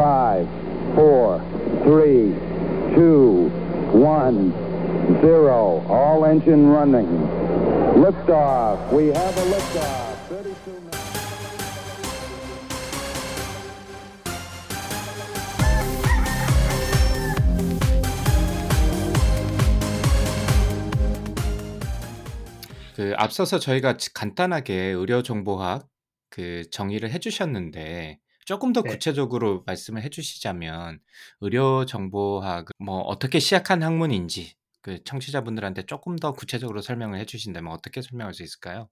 Five, four, three, two, one, zero. All engine running. Liftoff. We have a liftoff. 32 minutes. 그 앞서서 저희가 지- 간단하게 의료 정보학 그 정의를 해주셨는데 조금 더 네. 구체적으로 말씀을 해주시자면 의료 정보학 뭐 어떻게 시작한 학문인지 그 청취자분들한테 조금 더 구체적으로 설명을 해주신다면 어떻게 설명할 수 있을까요?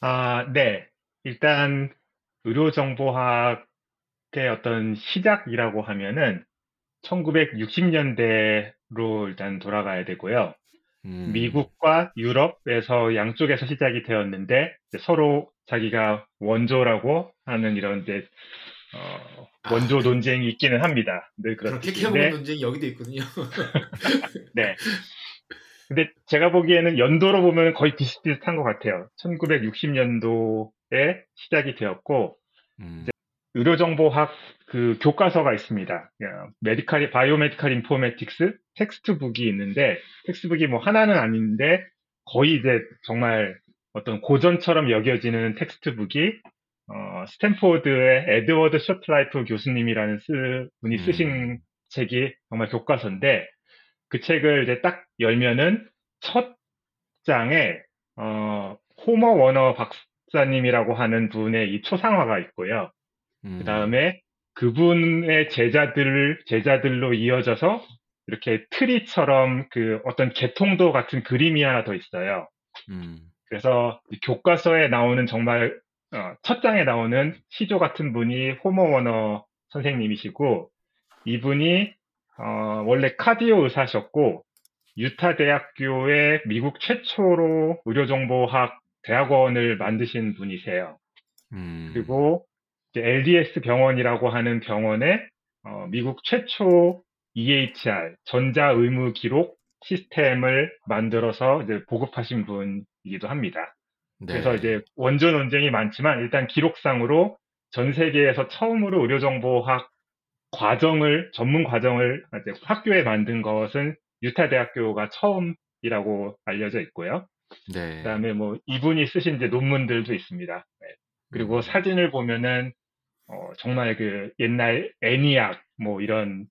아, 네. 일단 의료 정보학의 어떤 시작이라고 하면은 1960년대로 일단 돌아가야 되고요. 음, 미국과 유럽에서 양쪽에서 시작이 되었는데 서로 자기가 원조라고 하는 이런 이제 어, 원조 아, 논쟁이 있기는 합니다. 늘 캐캐모노 때문에 논쟁이 여기도 있거든요. 네. 근데 제가 보기에는 연도로 보면 거의 비슷비슷한 것 같아요. 1960년도에 시작이 되었고 음, 의료정보학 그 교과서가 있습니다. 메디칼 바이오메디칼 인포메틱스 textbook이 있는데 텍스트북이 뭐 하나는 아닌데 거의 이제 정말 어떤 고전처럼 여겨지는 텍스트북이 어, 스탠포드의 에드워드 쇼트라이프 교수님이라는 쓰, 분이 쓰신 음, 책이 정말 교과서인데 그 책을 이제 딱 열면은 첫 장에 어, 호머 워너 박사님이라고 하는 분의 이 초상화가 있고요. 그 음, 다음에 그분의 제자들, 제자들로 이어져서 이렇게 트리처럼 그 어떤 개통도 같은 그림이 하나 더 있어요. 음, 그래서 이 교과서에 나오는 정말 어, 첫 장에 나오는 시조 같은 분이 호머 워너 선생님이시고 이분이 어, 원래 카디오 의사셨고 유타 대학교의 미국 최초로 의료정보학 대학원을 만드신 분이세요. 음, 그리고 LDS 병원이라고 하는 병원에 어, 미국 최초 EHR 전자 의무 기록 시스템을 만들어서 이제 보급하신 분이기도 합니다. 그래서 네, 이제 원조 논쟁이 많지만 일단 기록상으로 전 세계에서 처음으로 의료정보학 과정을 전문 과정을 이제 학교에 만든 것은 유타 대학교가 처음이라고 알려져 있고요. 네, 그다음에 뭐 이분이 쓰신 이제 논문들도 있습니다. 네. 그리고 음, 사진을 보면은 어, 정말 그 옛날 애니악 뭐 이런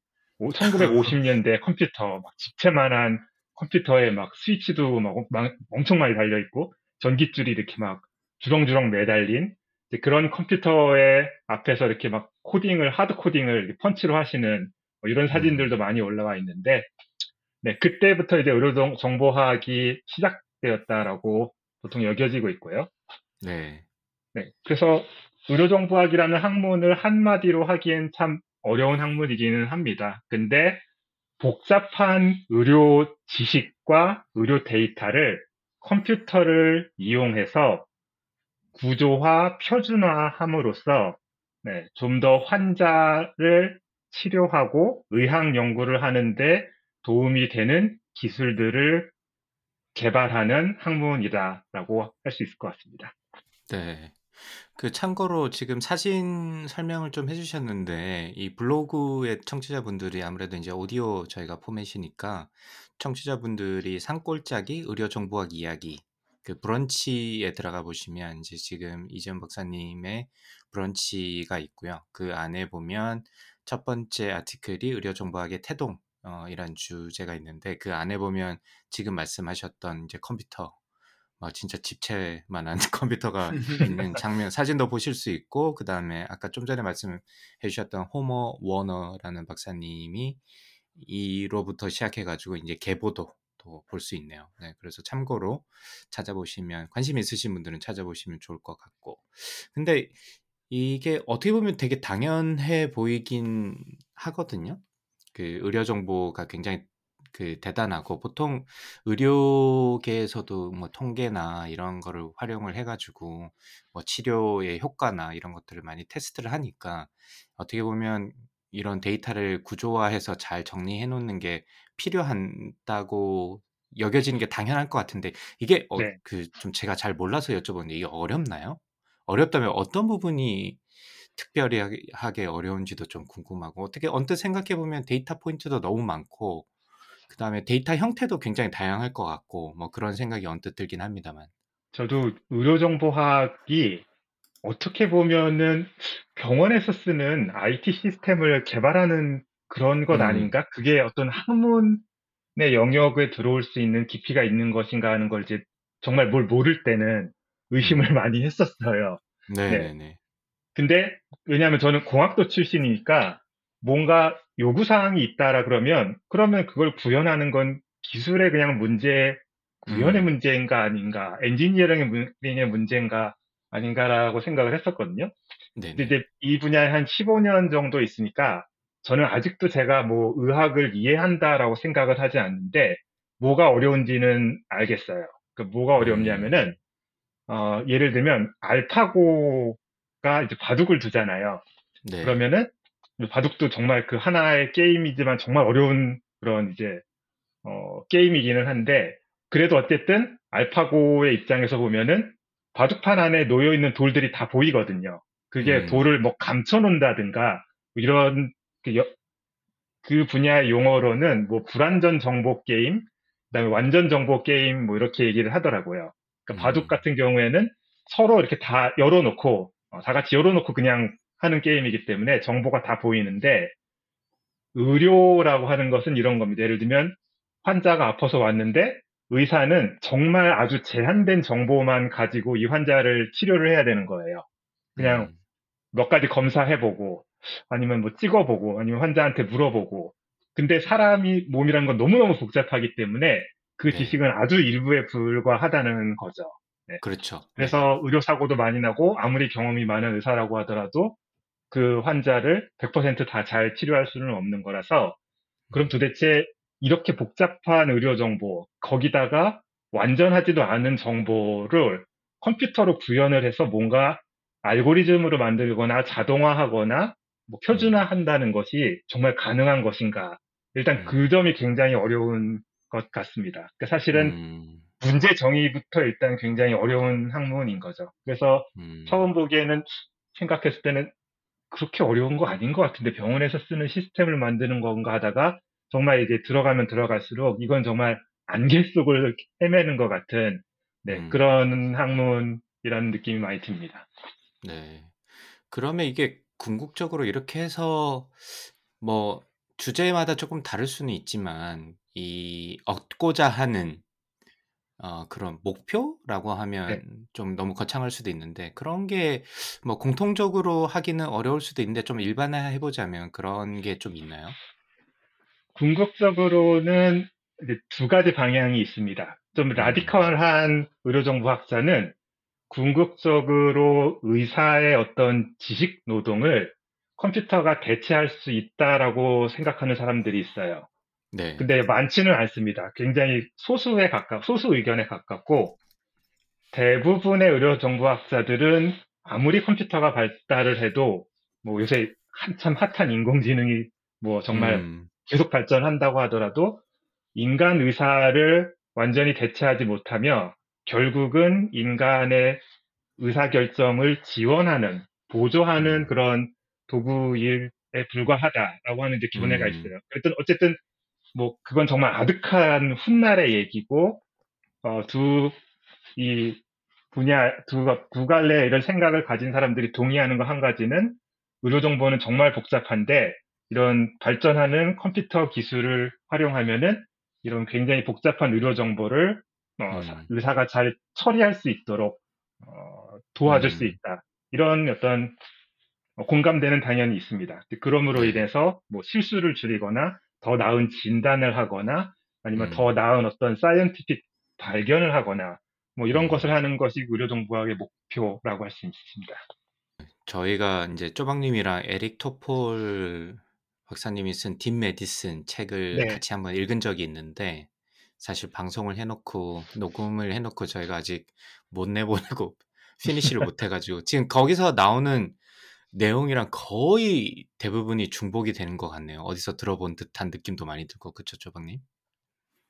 1950년대 컴퓨터 막 집채만한 컴퓨터에 막 스위치도 막, 막 엄청 많이 달려 있고 전깃줄이 이렇게 막 주렁주렁 매달린 이제 그런 컴퓨터의 앞에서 이렇게 막 코딩을 하드 코딩을 펀치로 하시는 뭐 이런 음, 사진들도 많이 올라와 있는데 네 그때부터 이제 의료 정- 정보학이 시작되었다라고 보통 여겨지고 있고요. 네, 네, 그래서 의료정보학이라는 학문을 한마디로 하기엔 참 어려운 학문이기는 합니다. 근데 복잡한 의료 지식과 의료 데이터를 컴퓨터를 이용해서 구조화, 표준화함으로써 네, 좀 더 환자를 치료하고 의학 연구를 하는데 도움이 되는 기술들을 개발하는 학문이다라고 할 수 있을 것 같습니다. 네. 그 참고로 지금 사진 설명을 좀 해 주셨는데 이 블로그의 청취자분들이 아무래도 이제 오디오 저희가 포맷이니까 청취자분들이 산골짜기 의료 정보학 이야기 그 브런치에 들어가 보시면 이제 지금 이재현 박사님의 브런치가 있고요. 그 안에 보면 첫 번째 아티클이 의료 정보학의 태동 어, 이란 주제가 있는데 그 안에 보면 지금 말씀하셨던 이제 컴퓨터 막 진짜 집채만한 컴퓨터가 있는 장면 사진도 보실 수 있고 그 다음에 아까 좀 전에 말씀해 주셨던 호머 워너라는 박사님이 이로부터 시작해가지고 이제 계보도 볼수 있네요. 네, 그래서 참고로 찾아보시면 관심 있으신 분들은 찾아보시면 좋을 것 같고 근데 이게 어떻게 보면 되게 당연해 보이긴 하거든요. 그 의료 정보가 굉장히 그 대단하고 보통 의료계에서도 뭐 통계나 이런 거를 활용을 해가지고 뭐 치료의 효과나 이런 것들을 많이 테스트를 하니까 어떻게 보면 이런 데이터를 구조화해서 잘 정리해 놓는 게 필요하다고 여겨지는 게 당연할 것 같은데 이게 어, 네. 그좀 제가 잘 몰라서 여쭤보는데 이게 어렵나요? 어렵다면 어떤 부분이 특별히 하게 하게 어려운지도 좀 궁금하고 어떻게 언뜻 생각해 보면 데이터 포인트도 너무 많고 그 다음에 데이터 형태도 굉장히 다양할 것 같고 뭐 그런 생각이 언뜻 들긴 합니다만. 저도 의료정보학이 어떻게 보면은 병원에서 쓰는 IT 시스템을 개발하는 그런 것 음. 아닌가? 그게 어떤 학문의 영역에 들어올 수 있는 깊이가 있는 것인가 하는 걸 이제 정말 뭘 모를 때는 의심을 음. 많이 했었어요. 네네 네. 근데 왜냐하면 저는 공학도 출신이니까 뭔가 요구사항이 있다라 그러면 그러면 그걸 구현하는 건 기술의 그냥 문제, 구현의 음. 문제인가 아닌가, 엔지니어링의 문- 문제인가 아닌가라고 생각을 했었거든요. 근데 네네. 이제 이 분야에 한 15년 정도 있으니까 저는 아직도 제가 뭐 의학을 이해한다라고 생각을 하지 않는데 뭐가 어려운지는 알겠어요. 그 뭐가 음. 어렵냐면은 어, 예를 들면 알파고가 이제 바둑을 두잖아요. 네. 그러면은 바둑도 정말 그 하나의 게임이지만 정말 어려운 그런 이제 어, 게임이기는 한데 그래도 어쨌든 알파고의 입장에서 보면은 바둑판 안에 놓여 있는 돌들이 다 보이거든요. 그게 음. 돌을 뭐 감춰 놓는다든가 이런 그, 여- 그 분야의 용어로는 뭐 불완전 정보 게임, 그다음에 완전 정보 게임 뭐 이렇게 얘기를 하더라고요. 그러니까 바둑 음. 같은 경우에는 서로 이렇게 다 열어놓고 어, 다 같이 열어놓고 그냥 하는 게임이기 때문에 정보가 다 보이는데 의료라고 하는 것은 이런 겁니다. 예를 들면 환자가 아파서 왔는데 의사는 정말 아주 제한된 정보만 가지고 이 환자를 치료를 해야 되는 거예요. 그냥 음. 몇 가지 검사해보고 아니면 뭐 찍어보고 아니면 환자한테 물어보고 근데 사람이 몸이라는 건 너무너무 복잡하기 때문에 그 네. 지식은 아주 일부에 불과하다는 거죠. 그렇죠. 네. 그래서 의료사고도 많이 나고 아무리 경험이 많은 의사라고 하더라도 그 환자를 100%다 잘 치료할 수는 없는 거라서 그럼 도대체 이렇게 복잡한 의료 정보 거기다가 완전하지도 않은 정보를 컴퓨터로 구현을 해서 뭔가 알고리즘으로 만들거나 자동화하거나 뭐 표준화한다는 것이 정말 가능한 것인가? 일단 음. 그 점이 굉장히 어려운 것 같습니다. 그러니까 사실은 음. 문제 정의부터 일단 굉장히 어려운 학문인 거죠. 그래서 음. 처음 보기에는 생각했을 때는 그렇게 어려운 거 아닌 것 같은데 병원에서 쓰는 시스템을 만드는 건가 하다가 정말 이제 들어가면 들어갈수록 이건 정말 안개 속을 헤매는 것 같은 네, 음. 그런 학문이라는 느낌이 많이 듭니다. 네. 그러면 이게 궁극적으로 이렇게 해서 뭐 주제마다 조금 다를 수는 있지만 이 얻고자 하는 어 그런 목표라고 하면 네. 좀 너무 거창할 수도 있는데 그런 게 뭐 공통적으로 하기는 어려울 수도 있는데 좀 일반화해 보자면 그런 게 좀 있나요? 궁극적으로는 이제 두 가지 방향이 있습니다. 좀 음. 라디컬한 의료정보 학자는 궁극적으로 의사의 어떤 지식 노동을 컴퓨터가 대체할 수 있다라고 생각하는 사람들이 있어요. 네. 근데 많지는 않습니다. 굉장히 소수에 가깝, 소수 의견에 가깝고 대부분의 의료 정보학자들은 아무리 컴퓨터가 발달을 해도 뭐 요새 한참 핫한 인공지능이 뭐 정말 음. 계속 발전한다고 하더라도 인간 의사를 완전히 대체하지 못하며 결국은 인간의 의사결정을 지원하는, 보조하는 음. 그런 도구일에 불과하다라고 하는 이제 견해가 음. 있어요. 어쨌든, 어쨌든, 뭐, 그건 정말 아득한 훗날의 얘기고, 어, 두, 이 분야, 두, 두 갈래 이런 생각을 가진 사람들이 동의하는 거한 가지는 의료 정보는 정말 복잡한데, 이런 발전하는 컴퓨터 기술을 활용하면은 이런 굉장히 복잡한 의료 정보를 어, 음. 의사가 잘 처리할 수 있도록 어, 도와줄 수 음. 있다. 이런 어떤 어, 공감대는 당연히 있습니다. 그러므로 네. 인해서 뭐 실수를 줄이거나 더 나은 진단을 하거나 아니면 음. 더 나은 어떤 scientific 발견을 하거나 뭐 이런 음. 것을 하는 것이 의료정보학의 목표라고 할 수 있습니다. 저희가 이제 쪼박님이랑 에릭 토폴 박사님이 쓴 Deep Medicine 책을 네. 같이 한번 읽은 적이 있는데 사실 방송을 해놓고 녹음을 해놓고 저희가 아직 못 내보내고 finish를 못 해가지고 지금 거기서 나오는 내용이랑 거의 대부분이 중복이 되는 것 같네요. 어디서 들어본 듯한 느낌도 많이 들고 그쵸 쪼박님?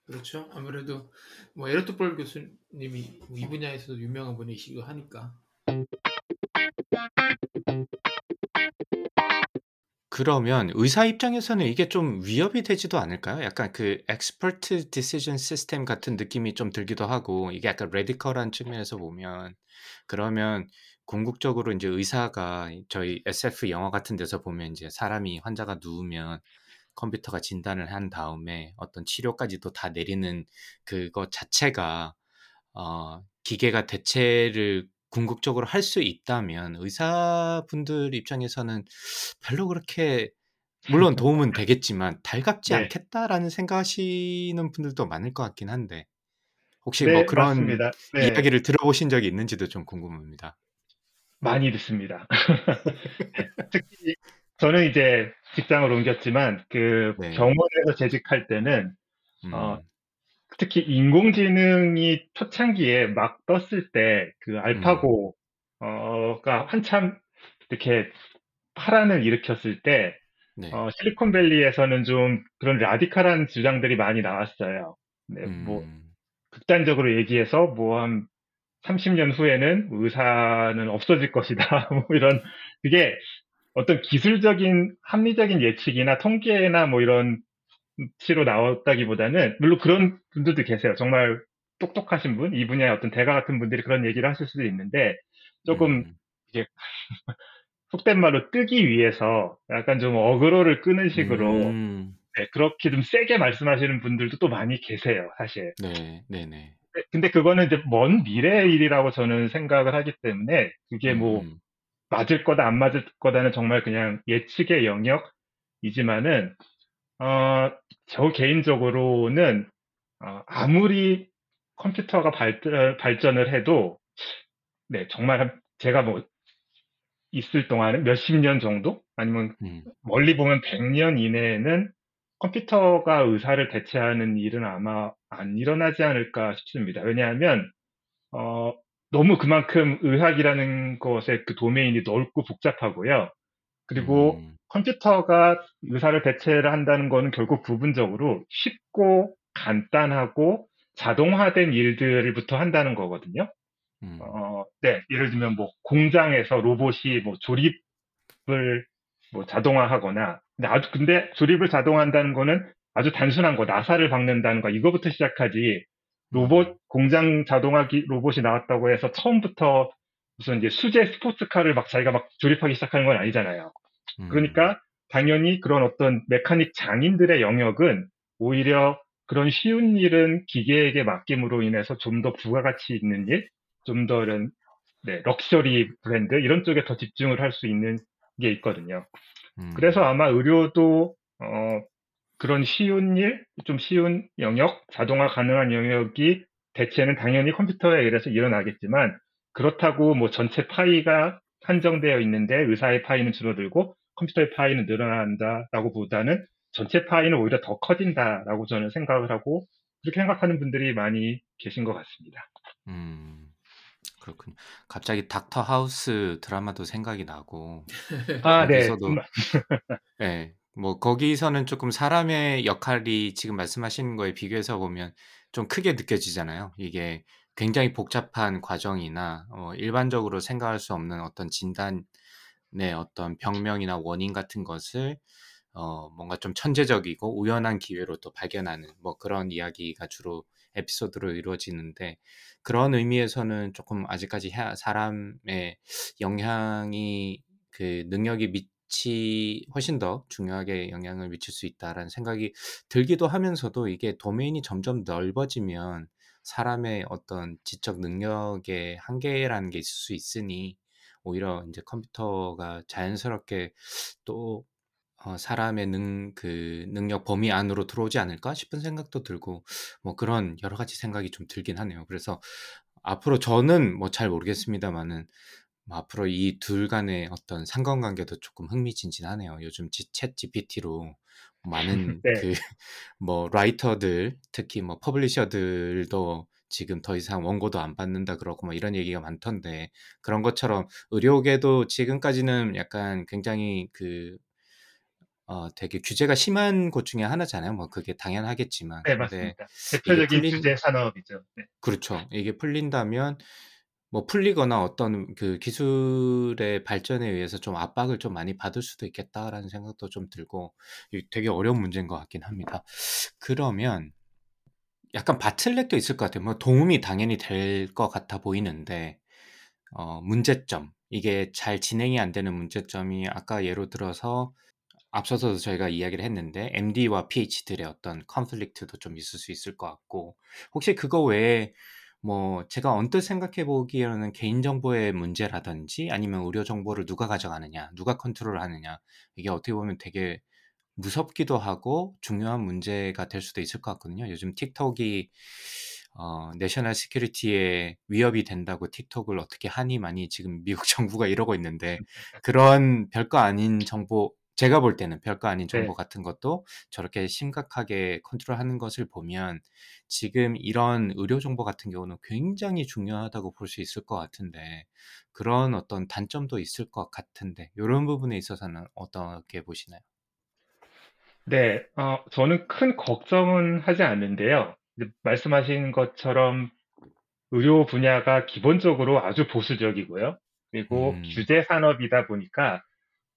그렇죠. 아무래도 뭐 에르토폴 교수님이 이 분야에서도 유명한 분이시기도 하니까 그러면 의사 입장에서는 이게 좀 위협이 되지도 않을까요? 약간 그 expert decision system 같은 느낌이 좀 들기도 하고 이게 약간 radical 측면에서 보면 그러면 궁극적으로 인제 의사가 저희 SF 영화 같은 데서 보면 인제 사람이 환자가 누우면 컴퓨터가 진단을 한 다음에 어떤 치료까지도 다 내리는 그것 자체가 어 기계가 대체를 궁극적으로 할 수 있다면 의사분들 입장에서는 별로 그렇게 물론 도움은 되겠지만 '달갑지 네. 않겠다.'라는 생각하시는 분들도 많을 것 같긴 한데 혹시 네 뭐 그런. 네. 이야기를 들어보신 적이 있는지도 좀 궁금합니다. 많이 듣습니다. 특히 저는 이제 직장을 옮겼지만 그 네. 병원에서 재직할 때는 음. 어 특히 인공지능이 초창기에 막 떴을 때그 음. 알파고 어가 한참 이렇게 파란을 일으켰을 때 네. 어 실리콘밸리에서는 좀 그런 라디칼한 주장들이 많이 나왔어요. 네뭐 음. 극단적으로 얘기해서 뭐 한 30년 후에는 의사는 없어질 것이다. 뭐 이런 그게 어떤 기술적인 합리적인 예측이나 통계나 뭐 이런 치로 나왔다기보다는 물론 그런 분들도 계세요. 정말 똑똑하신 분, 이 분야의 어떤 대가 같은 분들이 그런 얘기를 하실 수도 있는데 조금 음. 이게 속된 말로 뜨기 위해서 약간 좀 어그로를 끄는 식으로 음. 네, 그렇게 좀 세게 말씀하시는 분들도 또 많이 계세요, 사실. 네. 네 네. 네, 근데 그거는 이제 먼 미래의 일이라고 저는 생각을 하기 때문에 그게 뭐 음음. 맞을 거다 안 맞을 거다는 정말 그냥 예측의 영역이지만은 어, 저 개인적으로는 어, 아무리 컴퓨터가 발전, 발전을 해도 네 정말 한- 제가 뭐 있을 동안은 몇십 년 정도 아니면 음. 멀리 보면 100년 이내에는 컴퓨터가 의사를 대체하는 일은 아마 안 일어나지 않을까 싶습니다. 왜냐하면 어, 너무 그만큼 의학이라는 것의 그 도메인이 넓고 복잡하고요. 그리고 음. 컴퓨터가 의사를 대체를 한다는 거는 결국 부분적으로 쉽고 간단하고 자동화된 일들부터 한다는 거거든요. 음. 어, 네, 예를 들면 뭐 공장에서 로봇이 뭐 조립을 뭐 자동화하거나, 아주 근데 조립을 자동화한다는 거는 아주 단순한 거, 나사를 박는다는 거 이거부터 시작하지. 로봇 음. 공장 자동화기 로봇이 나왔다고 해서 처음부터 무슨 이제 수제 스포츠카를 막 자기가 막 조립하기 시작하는 건 아니잖아요. 음. 그러니까 당연히 그런 어떤 메카닉 장인들의 영역은 오히려 그런 쉬운 일은 기계에게 맡김으로 인해서 좀 더 부가가치 있는 일, 좀 더 이런 네, 럭셔리 브랜드 이런 쪽에 더 집중을 할 수 있는 게 있거든요. 음. 그래서 아마 의료도 어, 그런 쉬운 일, 좀 쉬운 영역, 자동화 가능한 영역이 대체는 당연히 컴퓨터에 의해서 일어나겠지만 그렇다고 뭐 전체 파이가 한정되어 있는데 의사의 파이는 줄어들고 컴퓨터의 파이는 늘어난다라고 보다는 전체 파이는 오히려 더 커진다라고 저는 생각을 하고 그렇게 생각하는 분들이 많이 계신 것 같습니다. 음. 그렇군요. 갑자기 닥터 하우스 드라마도 생각이 나고 아, 네. 거기서도 정말. 예. 뭐 거기서는 조금 사람의 역할이 지금 말씀하시는 거에 비교해서 보면 좀 크게 느껴지잖아요. 이게 굉장히 복잡한 과정이나 어 일반적으로 생각할 수 없는 어떤 진단의 어떤 병명이나 원인 같은 것을 어 뭔가 좀 천재적이고 우연한 기회로 또 발견하는 뭐 그런 이야기가 주로 에피소드로 이루어지는데 그런 의미에서는 조금 아직까지 해 사람의 영향이 그 능력이 미치 훨씬 더 중요하게 영향을 미칠 수 있다라는 생각이 들기도 하면서도 이게 도메인이 점점 넓어지면 사람의 어떤 지적 능력의 한계라는 게 있을 수 있으니 오히려 인제 컴퓨터가 자연스럽게 또 어 '사람의 능 그 능력 범위 안으로 들어오지 않을까?' 싶은 생각도 들고 뭐 그런 여러 가지 생각이 좀 들긴 하네요. 그래서 앞으로 저는 뭐 잘 모르겠습니다마는 뭐 앞으로 이 둘 간의 어떤 상관관계도 조금 흥미진진하네요. 요즘 지 챗GPT로 많은 네. 그 뭐 writer들 특히 뭐 publisher들도 지금 더 이상 원고도 안 받는다 그러고 뭐 이런 얘기가 많던데 그런 것처럼 의료계도 지금까지는 약간 굉장히 그 어 되게 규제가 심한 곳 중에 하나잖아요. 뭐 그게 당연하겠지만 네, 맞습니다. 대표적인 풀린 규제 산업이죠. 네. 그렇죠. 이게 풀린다면 뭐 풀리거나 어떤 그 기술의 발전에 의해서 좀 압박을 좀 많이 받을 수도 있겠다라는 생각도 좀 들고 이 되게 어려운 문제인 것 같긴 합니다. 그러면 약간 바틀렉도 있을 것 같아요. 뭐 도움이 당연히 될 것 같아 보이는데 어 문제점 이게 잘 진행이 안 되는 문제점이 아까 예로 들어서 앞서서도 저희가 이야기를 했는데 MD와 PH들의 어떤 컨플릭트도 좀 있을 수 있을 것 같고 혹시 그거 외에 뭐 제가 언뜻 생각해 보기에는 개인정보의 문제라든지 아니면 의료 정보를 누가 가져가느냐, 누가 컨트롤하느냐 이게 어떻게 보면 되게 무섭기도 하고 중요한 문제가 될 수도 있을 것 같거든요. 요즘 틱톡이 어, national security에 위협이 된다고 틱톡을 어떻게 하니 많이 지금 미국 정부가 이러고 있는데 그런 별거 아닌 정보 제가 볼 때는 별거 아닌 네. 정보 같은 것도 저렇게 심각하게 컨트롤하는 것을 보면 지금 이런 의료 정보 같은 경우는 굉장히 중요하다고 볼 수 있을 것 같은데 그런 어떤 단점도 있을 것 같은데 이런 부분에 있어서는 어떻게 보시나요? 네, 어, 저는 큰 걱정은 하지 않는데요. 말씀하신 것처럼 의료 분야가 기본적으로 아주 보수적이고요. 그리고 음, 규제 산업이다 보니까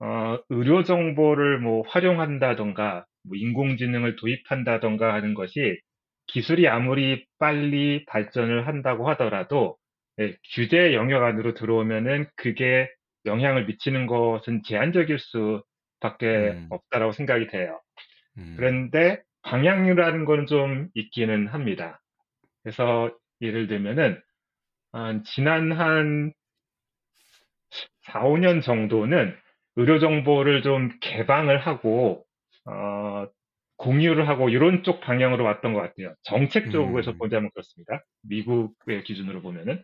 어, 의료 정보를 뭐 활용한다던가 뭐 인공지능을 도입한다던가 하는 것이 기술이 아무리 빨리 발전을 한다고 하더라도 예, 규제 영역 안으로 들어오면은 그게 영향을 미치는 것은 제한적일 수밖에 음, 없다라고 생각이 돼요. 음, 그런데 방향이라는 건 좀 있기는 합니다. 그래서 예를 들면은 한 지난 한 4, 5년 정도는 의료 정보를 좀 개방을 하고 어, 공유를 하고 이런 쪽 방향으로 왔던 것 같아요. 정책 쪽에서 음, 보자면 그렇습니다. 미국의 기준으로 보면은.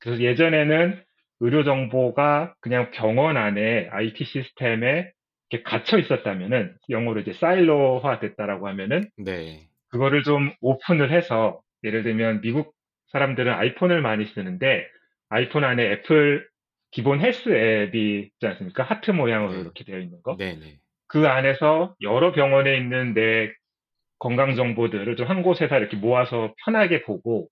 그래서 예전에는 의료 정보가 그냥 병원 안에 IT 시스템에 이렇게 갇혀 있었다면은 영어로 이제 silo화 됐다라고 하면은 네, 그거를 좀 오픈을 해서 예를 들면 미국 사람들은 아이폰을 많이 쓰는데 아이폰 안에 애플 기본 헬스 앱이 있지 않습니까? 하트 모양으로 네, 이렇게 되어 있는 거. 네, 네, 그 안에서 여러 병원에 있는 내 건강 정보들을 좀 한 곳에서 이렇게 모아서 편하게 보고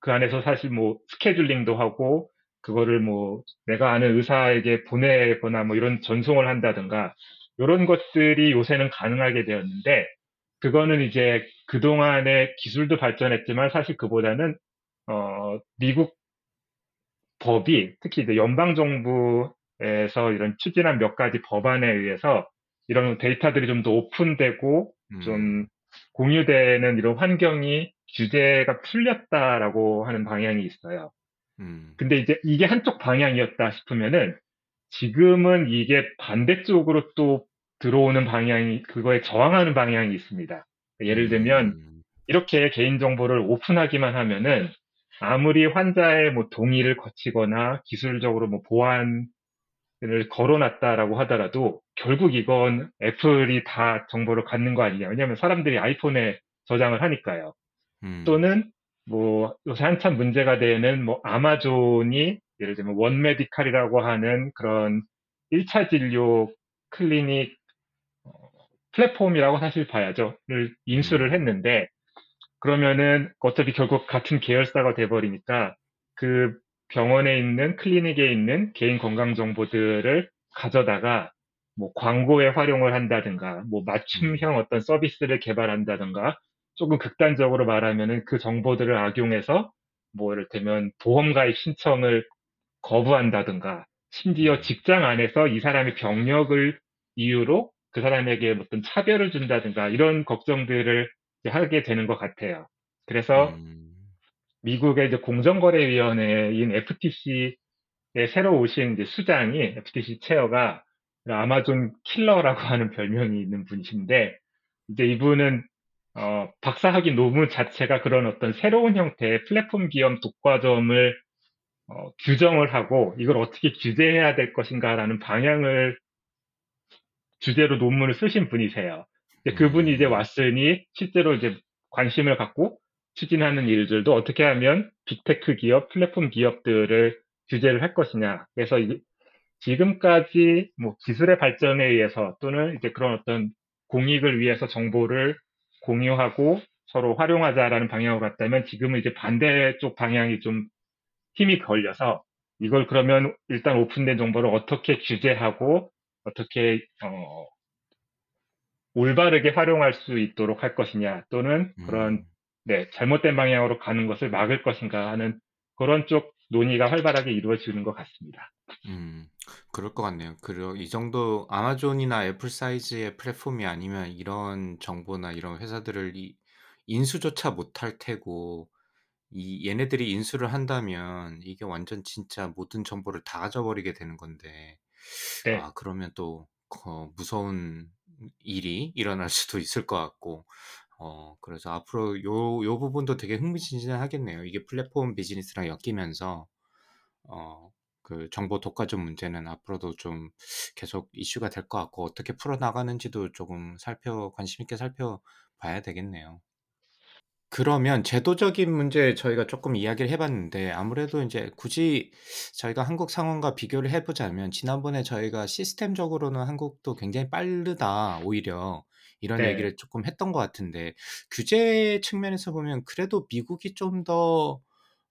그 안에서 사실 뭐 스케줄링도 하고 그거를 뭐 내가 아는 의사에게 보내거나 뭐 이런 전송을 한다든가 이런 것들이 요새는 가능하게 되었는데 그거는 이제 그동안의 기술도 발전했지만 사실 그보다는 어 미국 법이 특히 이제 연방 정부에서 이런 추진한 몇 가지 법안에 의해서 이런 데이터들이 좀 더 오픈되고 좀 음, 공유되는 이런 환경이 규제가 풀렸다라고 하는 방향이 있어요. 음, 근데 이제 이게 한쪽 방향이었다 싶으면은 지금은 이게 반대쪽으로 또 들어오는 방향이 그거에 저항하는 방향이 있습니다. 예를 들면 음, 이렇게 개인정보를 오픈하기만 하면은 아무리 환자의 뭐 동의를 거치거나 기술적으로 뭐 보안을 걸어놨다라고 하더라도 결국 이건 애플이 다 정보를 갖는 거 아니냐. 왜냐하면 사람들이 아이폰에 저장을 하니까요. 음, 또는 뭐 요새 한참 문제가 되는 뭐 아마존이 예를 들면 원메디칼이라고 하는 그런 1차 진료 클리닉 어, 플랫폼이라고 사실 봐야죠.를 인수를 음, 했는데 그러면은 어차피 결국 같은 계열사가 돼버리니까 그 병원에 있는 클리닉에 있는 개인 건강 정보들을 가져다가 뭐 광고에 활용을 한다든가 뭐 맞춤형 음, 어떤 서비스를 개발한다든가 조금 극단적으로 말하면은 그 정보들을 악용해서 뭐 이를테면 보험 가입 신청을 거부한다든가 심지어 음, 직장 안에서 이 사람의 병력을 이유로 그 사람에게 어떤 차별을 준다든가 이런 걱정들을 하게 되는 것 같아요. 그래서 음, 미국의 이제 공정거래위원회인 FTC에 새로 오신 이제 수장이 FTC 체어가 아마존 킬러라고 하는 별명이 있는 분이신데 이제 이분은 어, 박사학위 논문 자체가 그런 어떤 새로운 형태의 플랫폼 기업 독과점을 어, 규정을 하고 이걸 어떻게 규제해야 될 것인가라는 방향을 주제로 논문을 쓰신 분이세요. 이제 그분이 이제 음, 왔으니 실제로 이제 관심을 갖고 추진하는 일들도 어떻게 하면 빅테크 기업, 플랫폼 기업들을 규제를 할 것이냐. 그래서 이- 지금까지 뭐 기술의 발전에 의해서 또는 이제 그런 어떤 공익을 위해서 정보를 공유하고 서로 활용하자라는 방향으로 갔다면 지금은 이제 반대쪽 방향이 좀 힘이 걸려서 이걸 그러면 일단 오픈된 정보를 어떻게 규제하고 어떻게 어, 올바르게 활용할 수 있도록 할 것이냐 또는 그런 음. 네, 잘못된 방향으로 가는 것을 막을 것인가 하는 그런 쪽 논의가 활발하게 이루어지는 것 같습니다. 음, 그럴 것 같네요. 그리고 이 정도 아마존이나 애플 사이즈의 플랫폼이 아니면 이런 정보나 이런 회사들을 이, 인수조차 못할 테고, 이 얘네들이 인수를 한다면 이게 완전 진짜 모든 정보를 다 가져버리게 되는 건데, 네, 아, 그러면 또 어, 무서운 일이 일어날 수도 있을 것 같고, 어, 그래서 앞으로 요, 요 부분도 되게 흥미진진하겠네요. 이게 플랫폼 비즈니스랑 엮이면서, 어, 그 정보 독과점 문제는 앞으로도 좀 계속 이슈가 될 것 같고, 어떻게 풀어나가는지도 조금 살펴, 관심 있게 살펴봐야 되겠네요. 그러면 제도적인 문제 저희가 조금 이야기를 해 봤는데 아무래도 이제 굳이 저희가 한국 상황과 비교를 해 보자면 지난번에 저희가 시스템적으로는 한국도 굉장히 빠르다 오히려 이런 네. 얘기를 조금 했던 것 같은데 규제 측면에서 보면 그래도 미국이 좀 더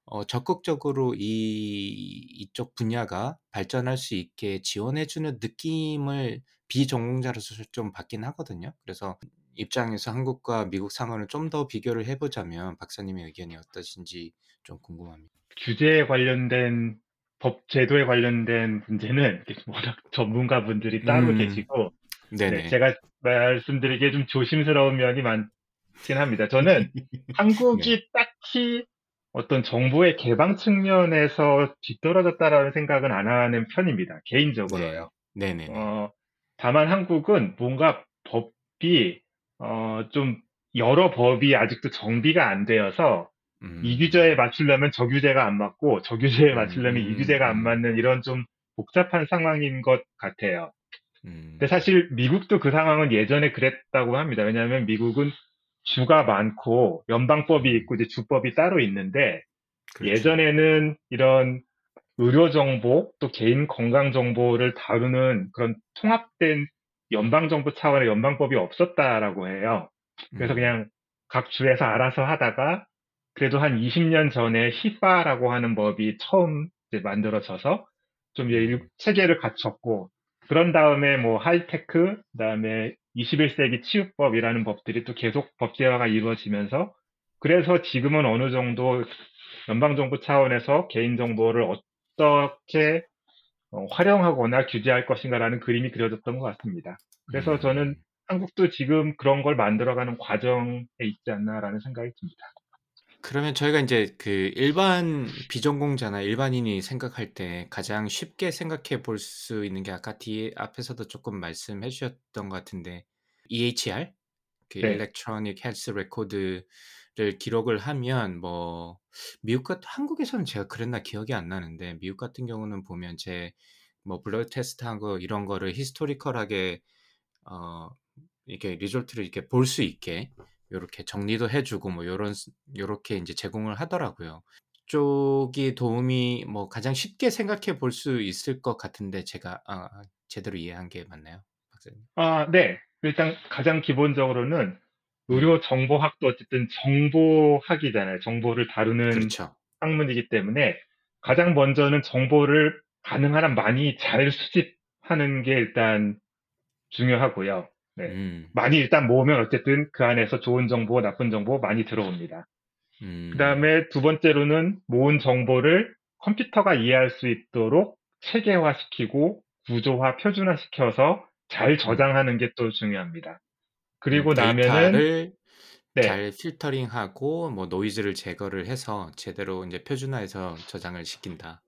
어, 적극적으로 이 이쪽 분야가 발전할 수 있게 지원해 주는 느낌을 비전공자로서 좀 받긴 하거든요. 그래서 입장에서 한국과 미국 상황을 좀 더 비교를 해보자면 박사님의 의견이 어떠신지 좀 궁금합니다. 규제에 관련된 법 제도에 관련된 문제는 워낙 전문가분들이 따로 음, 계시고 네, 네네. 제가 말씀드리기에 좀 조심스러운 면이 많긴 합니다. 저는 한국이 네. 딱히 어떤 정보의 개방 측면에서 뒤떨어졌다라는 생각은 안 하는 편입니다. 개인적으로요. 네. 네네네. 어, 다만 한국은 뭔가 법이 어, 좀 여러 법이 아직도 정비가 안 되어서 음, 이 규제에 맞추려면 저 규제가 안 맞고 저 규제에 음, 맞추려면 이 음, 규제가 안 음, 맞는 이런 좀 복잡한 상황인 것 같아요. 음, 근데 사실 미국도 그 상황은 예전에 그랬다고 합니다. 왜냐하면 미국은 주가 많고 연방법이 음, 있고 이제 주법이 따로 있는데 그렇죠. 예전에는 이런 의료 정보 또 개인 건강 정보를 다루는 그런 통합된 연방 정부 차원의 연방법이 없었다라고 해요. 그래서 음, 그냥 각 주에서 알아서 하다가 그래도 한 20년 전에 히파라고 하는 법이 처음 만들어져서 좀 이제 음, 체계를 갖췄고 그런 다음에 뭐 하이테크 그다음에 21세기 치유법이라는 법들이 또 계속 법제화가 이루어지면서 그래서 지금은 어느 정도 연방정부 차원에서 개인정보를 어떻게 어, 활용하거나 규제할 것인가라는 그림이 그려졌던 것 같습니다. 그래서 저는 음. 한국도 지금 그런 걸 만들어가는 과정에 있지 않나라는 생각이 듭니다. 그러면 저희가 이제 그 일반 비전공자나 일반인이 생각할 때 가장 쉽게 생각해 볼 수 있는 게 아까 뒤에 앞에서도 조금 말씀해 주셨던 것 같은데 EHR 그 네, electronic health record 를 기록을 하면 뭐 미국 같 한국에서는 제가 그랬나 기억이 안 나는데 미국 같은 경우는 보면 제 뭐 blood test하고 이런 거를 historical하게 어 이렇게 result를 이렇게 볼 수 있게 요렇게 정리도 해주고 뭐 요런 요렇게 이제 제공을 하더라고요. 쪽이 도움이 뭐 가장 쉽게 생각해 볼 수 있을 것 같은데 제가 아, 제대로 이해한 게 맞나요, 박사님? 아, 네. 일단 가장 기본적으로는 음, 의료 정보학도 어쨌든 정보학이잖아요. 정보를 다루는 그렇죠. 학문이기 때문에 가장 먼저는 정보를 가능한 한 많이 잘 수집하는 게 일단 중요하고요. 네. 음, 많이 일단 모으면 어쨌든 그 안에서 좋은 정보, 나쁜 정보 많이 들어옵니다. 그 음, 다음에 두 번째로는 모은 정보를 컴퓨터가 이해할 수 있도록 체계화시키고 구조화, 표준화시켜서 잘 음, 저장하는 게 또 중요합니다. 음, 그리고 나면은 데이터를 네, 잘 필터링하고 뭐 노이즈를 제거를 해서 제대로 이제 표준화해서 저장을 시킨다.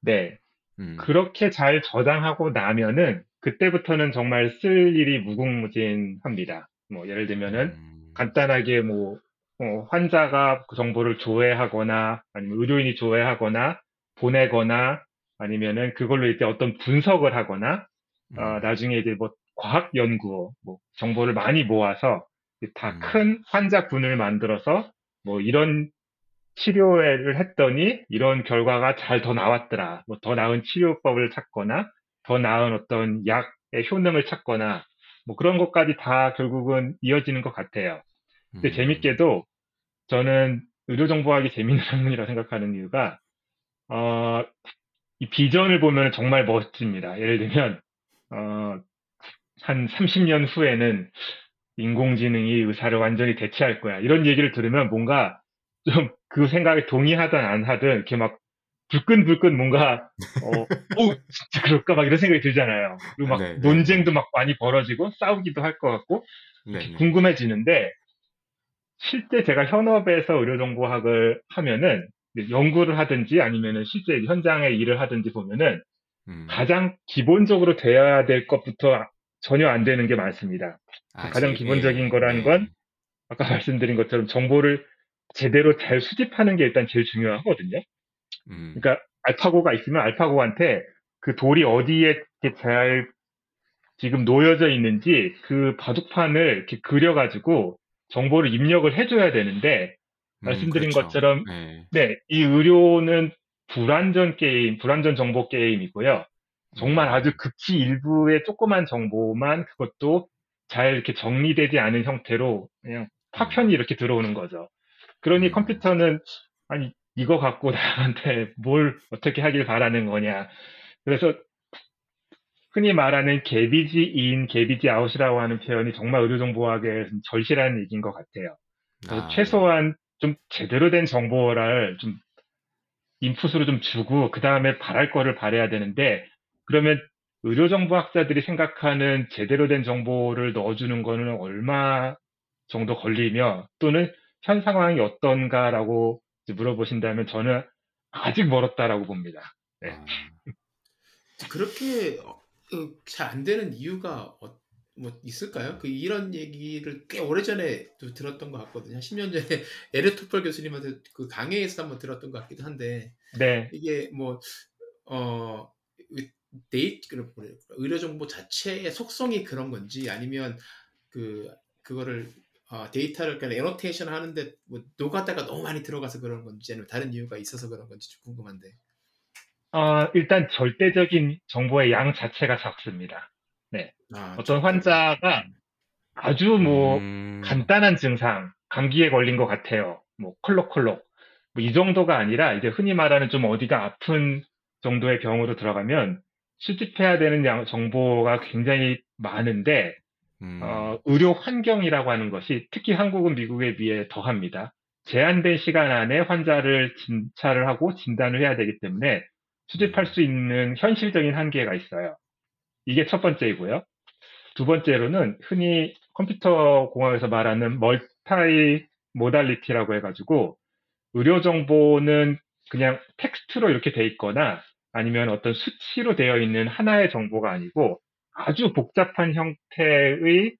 네. 음, 그렇게 잘 저장하고 나면은 그때부터는 정말 쓸 일이 무궁무진합니다. 뭐 예를 들면은 음, 간단하게 뭐 어, 환자가 그 정보를 조회하거나 아니면 의료인이 조회하거나 보내거나 아니면은 그걸로 이제 어떤 분석을 하거나 어, 음, 나중에 이제 뭐 과학 연구 뭐 정보를 많이 모아서 다 음, 큰 환자군을 만들어서 뭐 이런 치료를 했더니 이런 결과가 잘 더 나왔더라. 뭐 더 나은 치료법을 찾거나 더 나은 어떤 약의 효능을 찾거나 뭐 그런 것까지 다 결국은 이어지는 것 같아요. 근데 음, 재밌게도 저는 의료정보학이 재밌는 학문이라 생각하는 이유가 어, 이 비전을 보면 정말 멋집니다. 예를 들면 어, 한 30년 후에는 인공지능이 의사를 완전히 대체할 거야. 이런 얘기를 들으면 뭔가 좀 그 생각에 동의하든 안 하든 이렇게 막 불끈불끈 뭔가 어, 오 진짜 그럴까 막 이런 생각이 들잖아요. 그리고 막 네, 네, 논쟁도 막 많이 벌어지고 싸우기도 할 것 같고 네, 네. 궁금해지는데 실제 제가 현업에서 의료정보학을 하면은 연구를 하든지 아니면은 실제 현장에 일을 하든지 보면은 음, 가장 기본적으로 돼야 될 것부터 전혀 안 되는 게 많습니다. 가장 아직, 기본적인 예, 거라는 예. 건 아까 말씀드린 것처럼 정보를 제대로 잘 수집하는 게 일단 제일 중요하거든요. 음, 그러니까 알파고가 있으면 알파고한테 그 돌이 어디에 잘 지금 놓여져 있는지 그 바둑판을 이렇게 그려가지고 정보를 입력을 해줘야 되는데 음, 말씀드린 그렇죠. 것처럼 예. 네, 이 의료는 불완전 게임, 불완전 정보 게임이고요. 정말 음, 아주 극히 일부의 조그만 정보만 그것도 잘 이렇게 정리되지 않은 형태로 그냥 파편이 이렇게 들어오는 거죠. 그러니 음. 컴퓨터는 아니 이거 갖고 나한테 뭘 어떻게 하길 바라는 거냐. 그래서 흔히 말하는 개비지 인, 개비지 아웃이라고 하는 표현이 정말 의료정보학의 절실한 얘기인 것 같아요. 그래서 아, 최소한 좀 제대로 된 정보를 좀 인풋으로 좀 주고 그 다음에 바랄 거를 바래야 되는데 그러면 의료정보학자들이 생각하는 제대로 된 정보를 넣어주는 거는 얼마 정도 걸리며 또는 현 상황이 어떤가라고 물어보신다면 저는 아직 멀었다라고 봅니다. 네. 아, 그렇게 잘 안 되는 이유가 어, 뭐 있을까요? 그 이런 얘기를 꽤 오래전에 또 들었던 것 같거든요. 한 10년 전에 에르토펄 교수님한테 그 강의에서 한번 들었던 것 같기도 한데 네, 이게 뭐 어, 데이트 의료 정보 자체의 속성이 그런 건지 아니면 그 그거를 어, 데이터를 그냥 에노테이션 하는데 뭐 노가다가 너무 많이 들어가서 그런 건지 아니면 다른 이유가 있어서 그런 건지 좀 궁금한데. 어, 일단 절대적인 정보의 양 자체가 작습니다. 아, 어떤 좀- 환자가 아주 뭐 음, 간단한 증상, 감기에 걸린 것 같아요. 뭐 콜록콜록. 뭐 이 정도가 아니라 이제 흔히 말하는 좀 어디가 아픈 정도의 병으로 들어가면 수집해야 되는 양 정보가 굉장히 많은데 음, 어, 의료 환경이라고 하는 것이 특히 한국은 미국에 비해 더합니다. 제한된 시간 안에 환자를 진찰을 하고 진단을 해야 되기 때문에 수집할 수 있는 현실적인 한계가 있어요. 이게 첫 번째이고요. 두 번째로는 흔히 컴퓨터 공학에서 말하는 멀타이 모달리티라고 해가지고 의료 정보는 그냥 텍스트로 이렇게 돼 있거나 아니면 어떤 수치로 되어 있는 하나의 정보가 아니고 아주 복잡한 형태의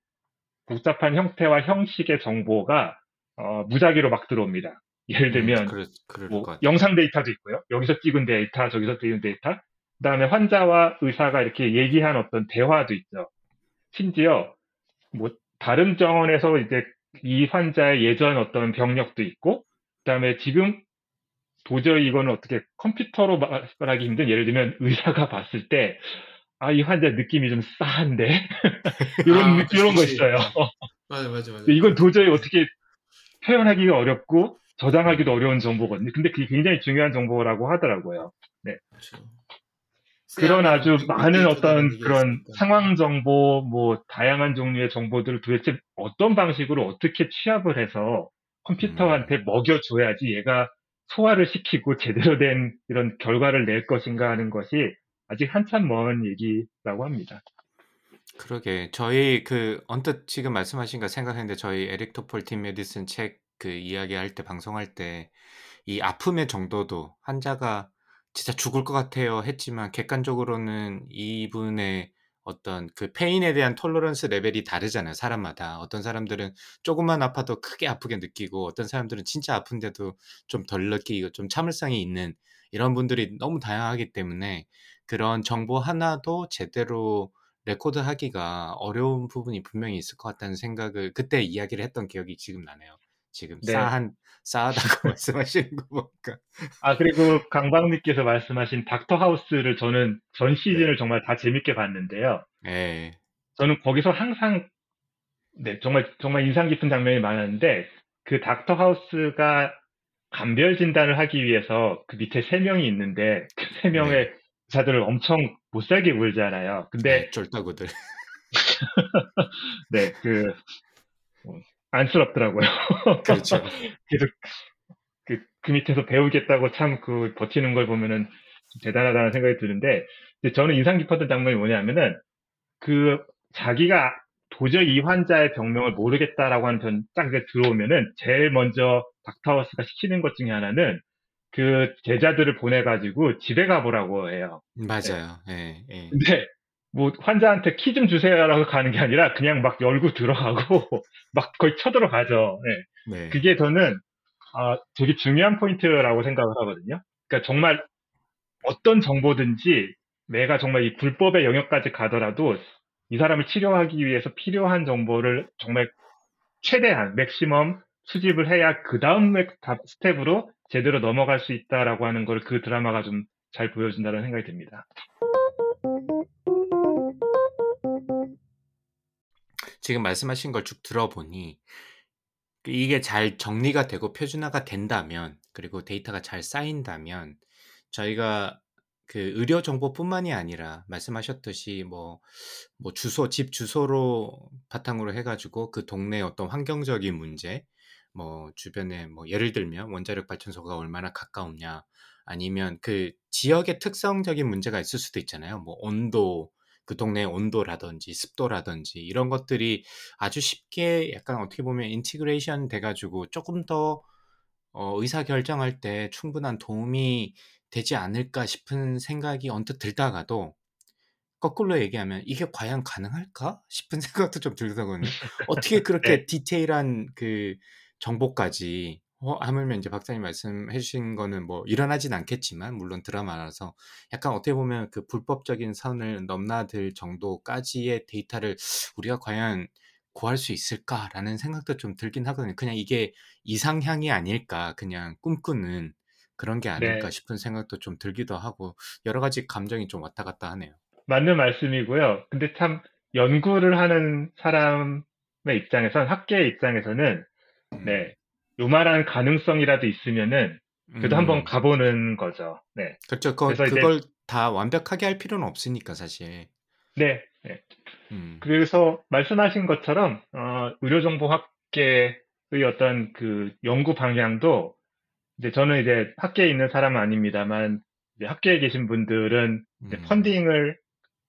복잡한 형태와 형식의 정보가 어, 무작위로 막 들어옵니다. 예를 들면 음, 그럴, 그럴 뭐. 영상 데이터도 있고요. 여기서 찍은 데이터, 저기서 찍은 데이터. 그다음에 환자와 의사가 이렇게 얘기한 어떤 대화도 있죠. 심지어 뭐 다른 정원에서 이제 이 환자의 예전 어떤 병력도 있고, 그다음에 지금 도저히 이거는 어떻게 컴퓨터로 말하기 힘든 예를 들면 의사가 봤을 때 아, 이 환자 느낌이 좀 싸한데 이런 아, 느- 이런 거. 있어요. 맞아 맞아 맞아. 이건 도저히 어떻게 표현하기가 어렵고 저장하기도 어려운 정보거든요. 근데 그게 굉장히 중요한 정보라고 하더라고요. 그렇죠. 그런 아주 빅 많은 어떤 그런. 상황 정보, 뭐 다양한 종류의 정보들을 도대체 어떤 방식으로 어떻게 취합을 해서 컴퓨터한테 먹여줘야지 얘가 소화를 시키고 제대로 된 이런 결과를 낼 것인가 하는 것이 아직 한참 먼 얘기라고 합니다. 그러게 저희 그 언뜻 지금 말씀하신 거 생각했는데 저희 에릭 토폴 팀 메디슨 책 그 이야기할 때 방송할 때 이 아픔의 정도도 환자가 진짜 죽을 것 같아요 했지만 객관적으로는 이분의 어떤 그 페인에 대한 톨러런스 레벨이 다르잖아요 사람마다 어떤 사람들은 조금만 아파도 크게 아프게 느끼고 어떤 사람들은 진짜 아픈데도 좀 덜 느끼고 좀 참을성이 있는 이런 분들이 너무 다양하기 때문에 그런 정보 하나도 제대로 레코드하기가 어려운 부분이 분명히 있을 것 같다는 생각을 그때 이야기를 했던 기억이 지금 나네요. 지금 네. 싸한 싸하다고 말씀하시는 거 보니까 아, 그리고 강박님께서 말씀하신 닥터 하우스를 저는 전 시즌을 정말 다 재밌게 봤는데요. 예. 저는 거기서 항상 네, 정말 정말 인상 깊은 장면이 많았는데 그 닥터 하우스가 감별 진단을 하기 위해서 그 밑에 세 명이 있는데 그 세 명의 의사들을 엄청 못 살게 굴잖아요. 근데 네, 쫄따구들. 네, 그 어, 안쓰럽더라고요. 그렇죠. 계속 그, 그 밑에서 배우겠다고 참 그 버티는 걸 보면은 좀 대단하다는 생각이 드는데 저는 인상 깊었던 장면이 뭐냐면은 그 자기가 도저히 이 환자의 병명을 모르겠다라고 하는 편딱 들어오면은 제일 먼저 닥터하우스가 시키는 것 중에 하나는 그 제자들을 보내가지고 집에 가보라고 해요. 맞아요. 예, 예. 근데 뭐 환자한테 키 좀 주세요라고 가는 게 아니라 그냥 막 열고 들어가고 막 거의 쳐들어가죠. 네. 네. 그게 저는 아, 되게 중요한 포인트라고 생각을 하거든요. 그러니까 정말 어떤 정보든지 내가 정말 이 불법의 영역까지 가더라도 이 사람을 치료하기 위해서 필요한 정보를 정말 최대한 maximum 수집을 해야 그 다음 스텝으로 제대로 넘어갈 수 있다라고 하는 걸 그 드라마가 좀 잘 보여준다는 생각이 듭니다. 지금 말씀하신 걸 쭉 들어보니 이게 잘 정리가 되고 표준화가 된다면 그리고 데이터가 잘 쌓인다면 저희가 그 의료 정보뿐만이 아니라 말씀하셨듯이 뭐, 뭐 주소, 집 주소로 바탕으로 해가지고 그 동네의 어떤 환경적인 문제, 뭐 주변에 뭐 예를 들면 원자력 발전소가 얼마나 가까우냐, 아니면 그 지역의 특성적인 문제가 있을 수도 있잖아요. 뭐 온도, 그 동네의 온도라든지 습도라든지 이런 것들이 아주 쉽게 약간 어떻게 보면 integration 돼가지고 조금 더 어, 의사 결정할 때 충분한 도움이 되지 않을까 싶은 생각이 언뜻 들다가도 거꾸로 얘기하면 이게 과연 가능할까 싶은 생각도 좀 들더군요. 어떻게 그렇게 네. 디테일한 그 정보까지 어, 하물며 이제 박사님 말씀해 주신 거는 뭐 일어나진 않겠지만 물론 드라마라서 약간 어떻게 보면 그 불법적인 선을 넘나들 정도까지의 데이터를 우리가 과연 구할 수 있을까라는 생각도 좀 들긴 하거든요. 그냥 이게 이상향이 아닐까 그냥 꿈꾸는 그런 게 아닐까 네. 싶은 생각도 좀 들기도 하고 여러 가지 감정이 좀 왔다 갔다 하네요. 맞는 말씀이고요. 근데 참 연구를 하는 사람의 입장에선 학계의 입장에서는 음. 네 요만한 가능성이라도 있으면은 그래도 음. 한번 가보는 거죠. 네, 그렇죠. 거, 그래서 이제- 그걸 다 완벽하게 할 필요는 없으니까 사실. 네, 네. 음. 그래서 말씀하신 것처럼 어, 의료정보학계의 어떤 그 연구 방향도 이제 저는 이제 학계에 있는 사람은 아닙니다만 이제 학계에 계신 분들은 이제 음. 펀딩을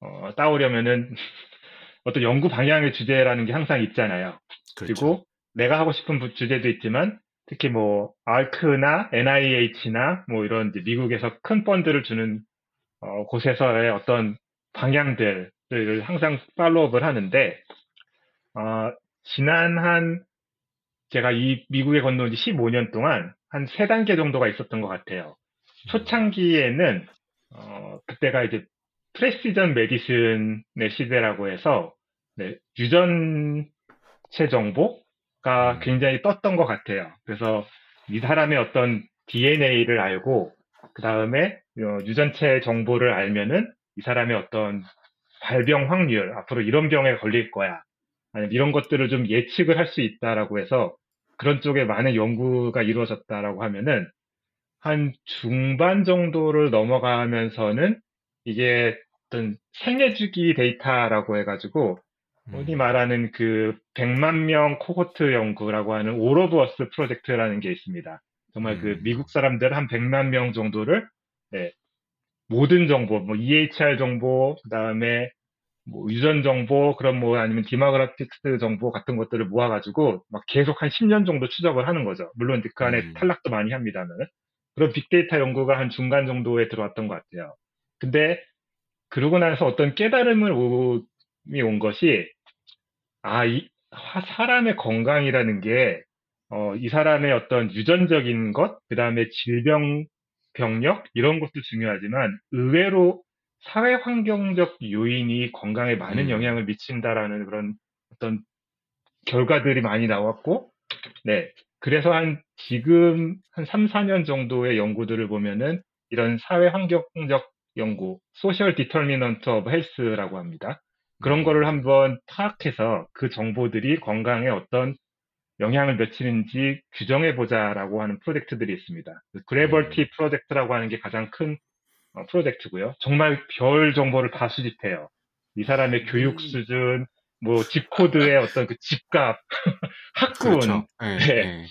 어, 따오려면은 어떤 연구 방향의 주제라는 게 항상 있잖아요. 그렇죠. 그리고 내가 하고 싶은 부- 주제도 있지만 특히 뭐 아크나 NIH나 뭐 이런 미국에서 큰 펀드를 주는 어, 곳에서의 어떤 방향들을 항상 팔로우업을 하는데 어, 지난 한 제가 이 미국에 건너온 지 15년 동안 한 세 단계 정도가 있었던 것 같아요. 초창기에는 어, 그때가 이제 프레시전 메디슨의 시대라고 해서 네, 유전체 정보 가 음. 굉장히 떴던 것 같아요. 그래서 이 사람의 어떤 DNA를 알고 그 다음에 어, 유전체 정보를 알면은 이 사람의 어떤 발병 확률 앞으로 이런 병에 걸릴 거야 아니면 이런 것들을 좀 예측을 할 수 있다라고 해서 그런 쪽에 많은 연구가 이루어졌다라고 하면은 한 중반 정도를 넘어가면서는 이게 어떤 생애주기 데이터라고 해가지고 흔히 음. 말하는 그 100만 명 코호트 연구라고 하는 All of Us 프로젝트라는 게 있습니다. 정말 그 음. 미국 사람들 한 100만 명 정도를 네, 모든 정보, 뭐 EHR 정보, 그다음에 뭐 유전 정보, 그런 뭐 아니면 demographics 정보 같은 것들을 모아가지고 막 계속 한 10년 정도 추적을 하는 거죠. 물론 그 안에 음. 탈락도 많이 합니다만 그런 빅데이터 연구가 한 중간 정도에 들어왔던 것 같아요. 근데 그러고 나서 어떤 깨달음을 이온 것이 아, 이 화- 사람의 건강이라는 게 어, 이 사람의 어떤 유전적인 것, 그 다음에 질병 병력 이런 것도 중요하지만 의외로 사회 환경적 요인이 건강에 많은 음. 영향을 미친다라는 그런 어떤 결과들이 많이 나왔고, 네. 그래서 한 지금 한 3, 4년 정도의 연구들을 보면은 이런 사회 환경적 연구, Social Determinant of Health라고 합니다. 그런 음. 거를 한번 파악해서 그 정보들이 건강에 어떤 영향을 미치는지 규정해 보자라고 하는 프로젝트들이 있습니다. 그래버티 음. 프로젝트라고 하는 게 가장 큰 어, 프로젝트고요. 정말 별 정보를 다 수집해요. 이 사람의 교육 음. 수준, 뭐 zip code의 어떤 그 집값, 학군, 그렇죠. 예, 네. 예.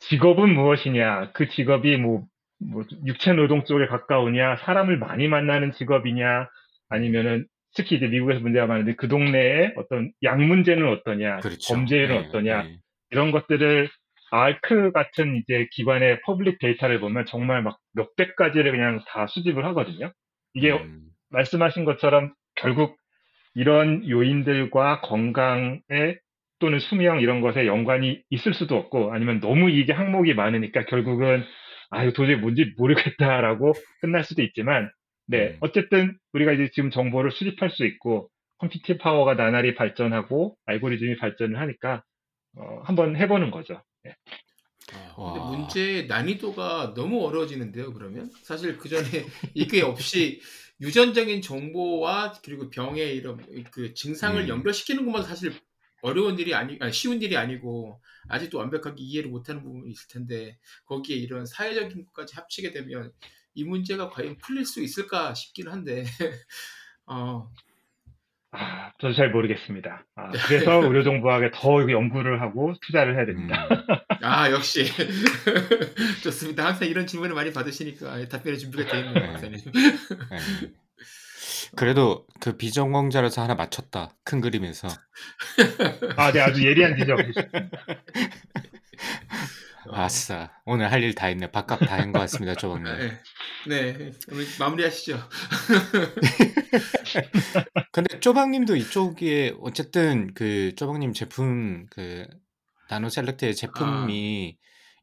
직업은 무엇이냐, 그 직업이 뭐, 뭐 육체 노동 쪽에 가까우냐, 사람을 많이 만나는 직업이냐, 아니면은 특히 이제 미국에서 문제가 많은데 그 동네에 어떤 약 문제는 어떠냐, 그렇죠. 범죄율은 예, 어떠냐, 예. 이런 것들을 AHRQ 같은 이제 기관의 public 데이터를 보면 정말 막 몇백 가지를 그냥 다 수집을 하거든요. 이게 음, 말씀하신 것처럼 결국 이런 요인들과 건강에 또는 수명 이런 것에 연관이 있을 수도 없고 아니면 너무 이게 항목이 많으니까 결국은 아 이거 도저히 뭔지 모르겠다라고 끝날 수도 있지만 네 음. 어쨌든 우리가 이제 지금 정보를 수집할 수 있고 컴퓨팅 파워가 나날이 발전하고 알고리즘이 발전을 하니까 어, 한번 해보는 거죠. 네. 아. 문제의 난이도가 너무 어려워지는데요, 그러면? 사실 그 전에 이게 없이 유전적인 정보와 그리고 병의 이런 그 증상을 음. 연결시키는 것만 사실 어려운 일이 아니, 아니, 쉬운 일이 아니고 아직도 완벽하게 이해를 못하는 부분이 있을 텐데 거기에 이런 사회적인 것까지 합치게 되면 이 문제가 과연 풀릴 수 있을까 싶긴 한데 어, 아, 저도 잘 모르겠습니다. 아, 그래서 의료정보학에 더 연구를 하고 투자를 해야 됩니다. 음. 아 역시 좋습니다. 항상 이런 질문을 많이 받으시니까 답변의 준비가 되어 있는 것 박사님. 예. 그래도 그 비전공자라서 하나 맞췄다. 큰 그림에서. 아, 네, 아주 예리한 지적이셨습니다. 아싸. 오늘 할 일 다 했네. 밥값 다 한 것 같습니다, 조박님. 네, 네 오늘 마무리하시죠. 근데 쪼박님도 이쪽에 어쨌든 그 쪼박님 제품 그 나노 셀렉트의 제품이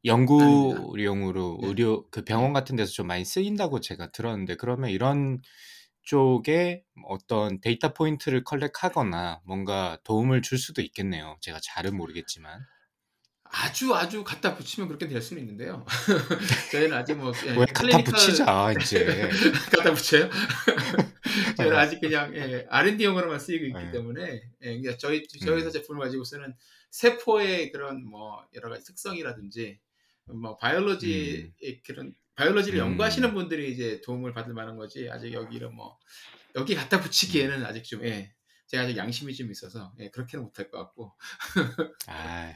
연구용으로 네. 의료 그 병원 같은 데서 좀 많이 쓰인다고 제가 들었는데 그러면 이런 쪽에 어떤 data point를 collect하거나 뭔가 도움을 줄 수도 있겠네요. 제가 잘은 모르겠지만. 아주 아주 갖다 붙이면 그렇게 될 수는 있는데요. 저희는 아직 뭐 예, 왜 갖다 clinical- 붙이자 이제. 갖다 붙여요? 저희는 아직 그냥 예, R&D용으로만 쓰이고 있기 네. 때문에 예, 저희 저희 회사 제품을 가지고 쓰는 세포의 그런 뭐 여러 가지 특성이라든지 뭐 biology 의 그런 biology를 음. 연구하시는 분들이 이제 도움을 받을 만한 거지 아직 여기는 뭐 여기 갖다 붙이기에는 아직 좀 예, 제가 아직 양심이 좀 있어서 예, 그렇게는 못할 것 같고 아,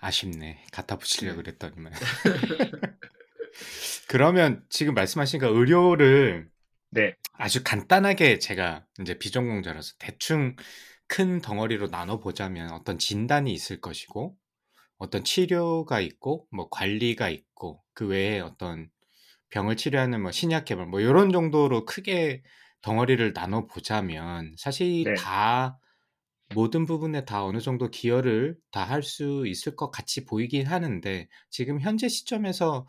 아쉽네. 갖다 붙이려고 그랬더니만. 그러면 지금 말씀하신 그 의료를 네. 아주 간단하게 제가 이제 비전공자라서 대충 큰 덩어리로 나눠 보자면 어떤 진단이 있을 것이고 어떤 치료가 있고 뭐 관리가 있고 그 외에 어떤 병을 치료하는 뭐 신약 개발 뭐 이런 정도로 크게 덩어리를 나눠 보자면 사실 네. 다 모든 부분에 다 어느 정도 기여를 다 할 수 있을 것 같이 보이긴 하는데 지금 현재 시점에서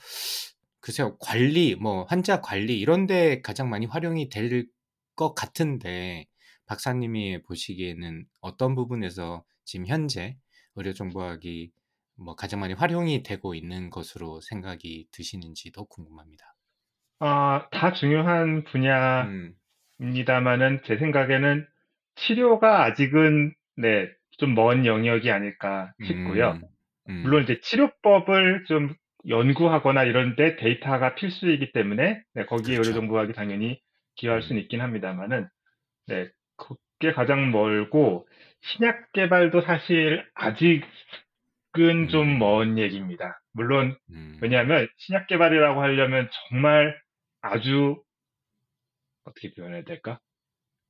글쎄요 관리 뭐 환자 관리 이런 데 가장 많이 활용이 될 것 같은데 박사님이 보시기에는 어떤 부분에서 지금 현재 의료정보학이 뭐 가장 많이 활용이 되고 있는 것으로 생각이 드시는지도 궁금합니다. 아, 다 중요한 음, 분야입니다만은 제 생각에는 치료가 아직은 네, 좀 먼 영역이 아닐까 싶고요. 음, 음, 물론 이제 치료법을 좀 연구하거나 이런데 데이터가 필수이기 때문에 네, 거기에 그렇죠. 의료정보학이 당연히 기여할 음. 수는 있긴 합니다만은 네, 그게 가장 멀고 신약 개발도 사실 아직은 음. 좀먼 얘기입니다. 물론 음, 왜냐하면 신약 개발이라고 하려면 정말 아주 어떻게 표현해야 될까?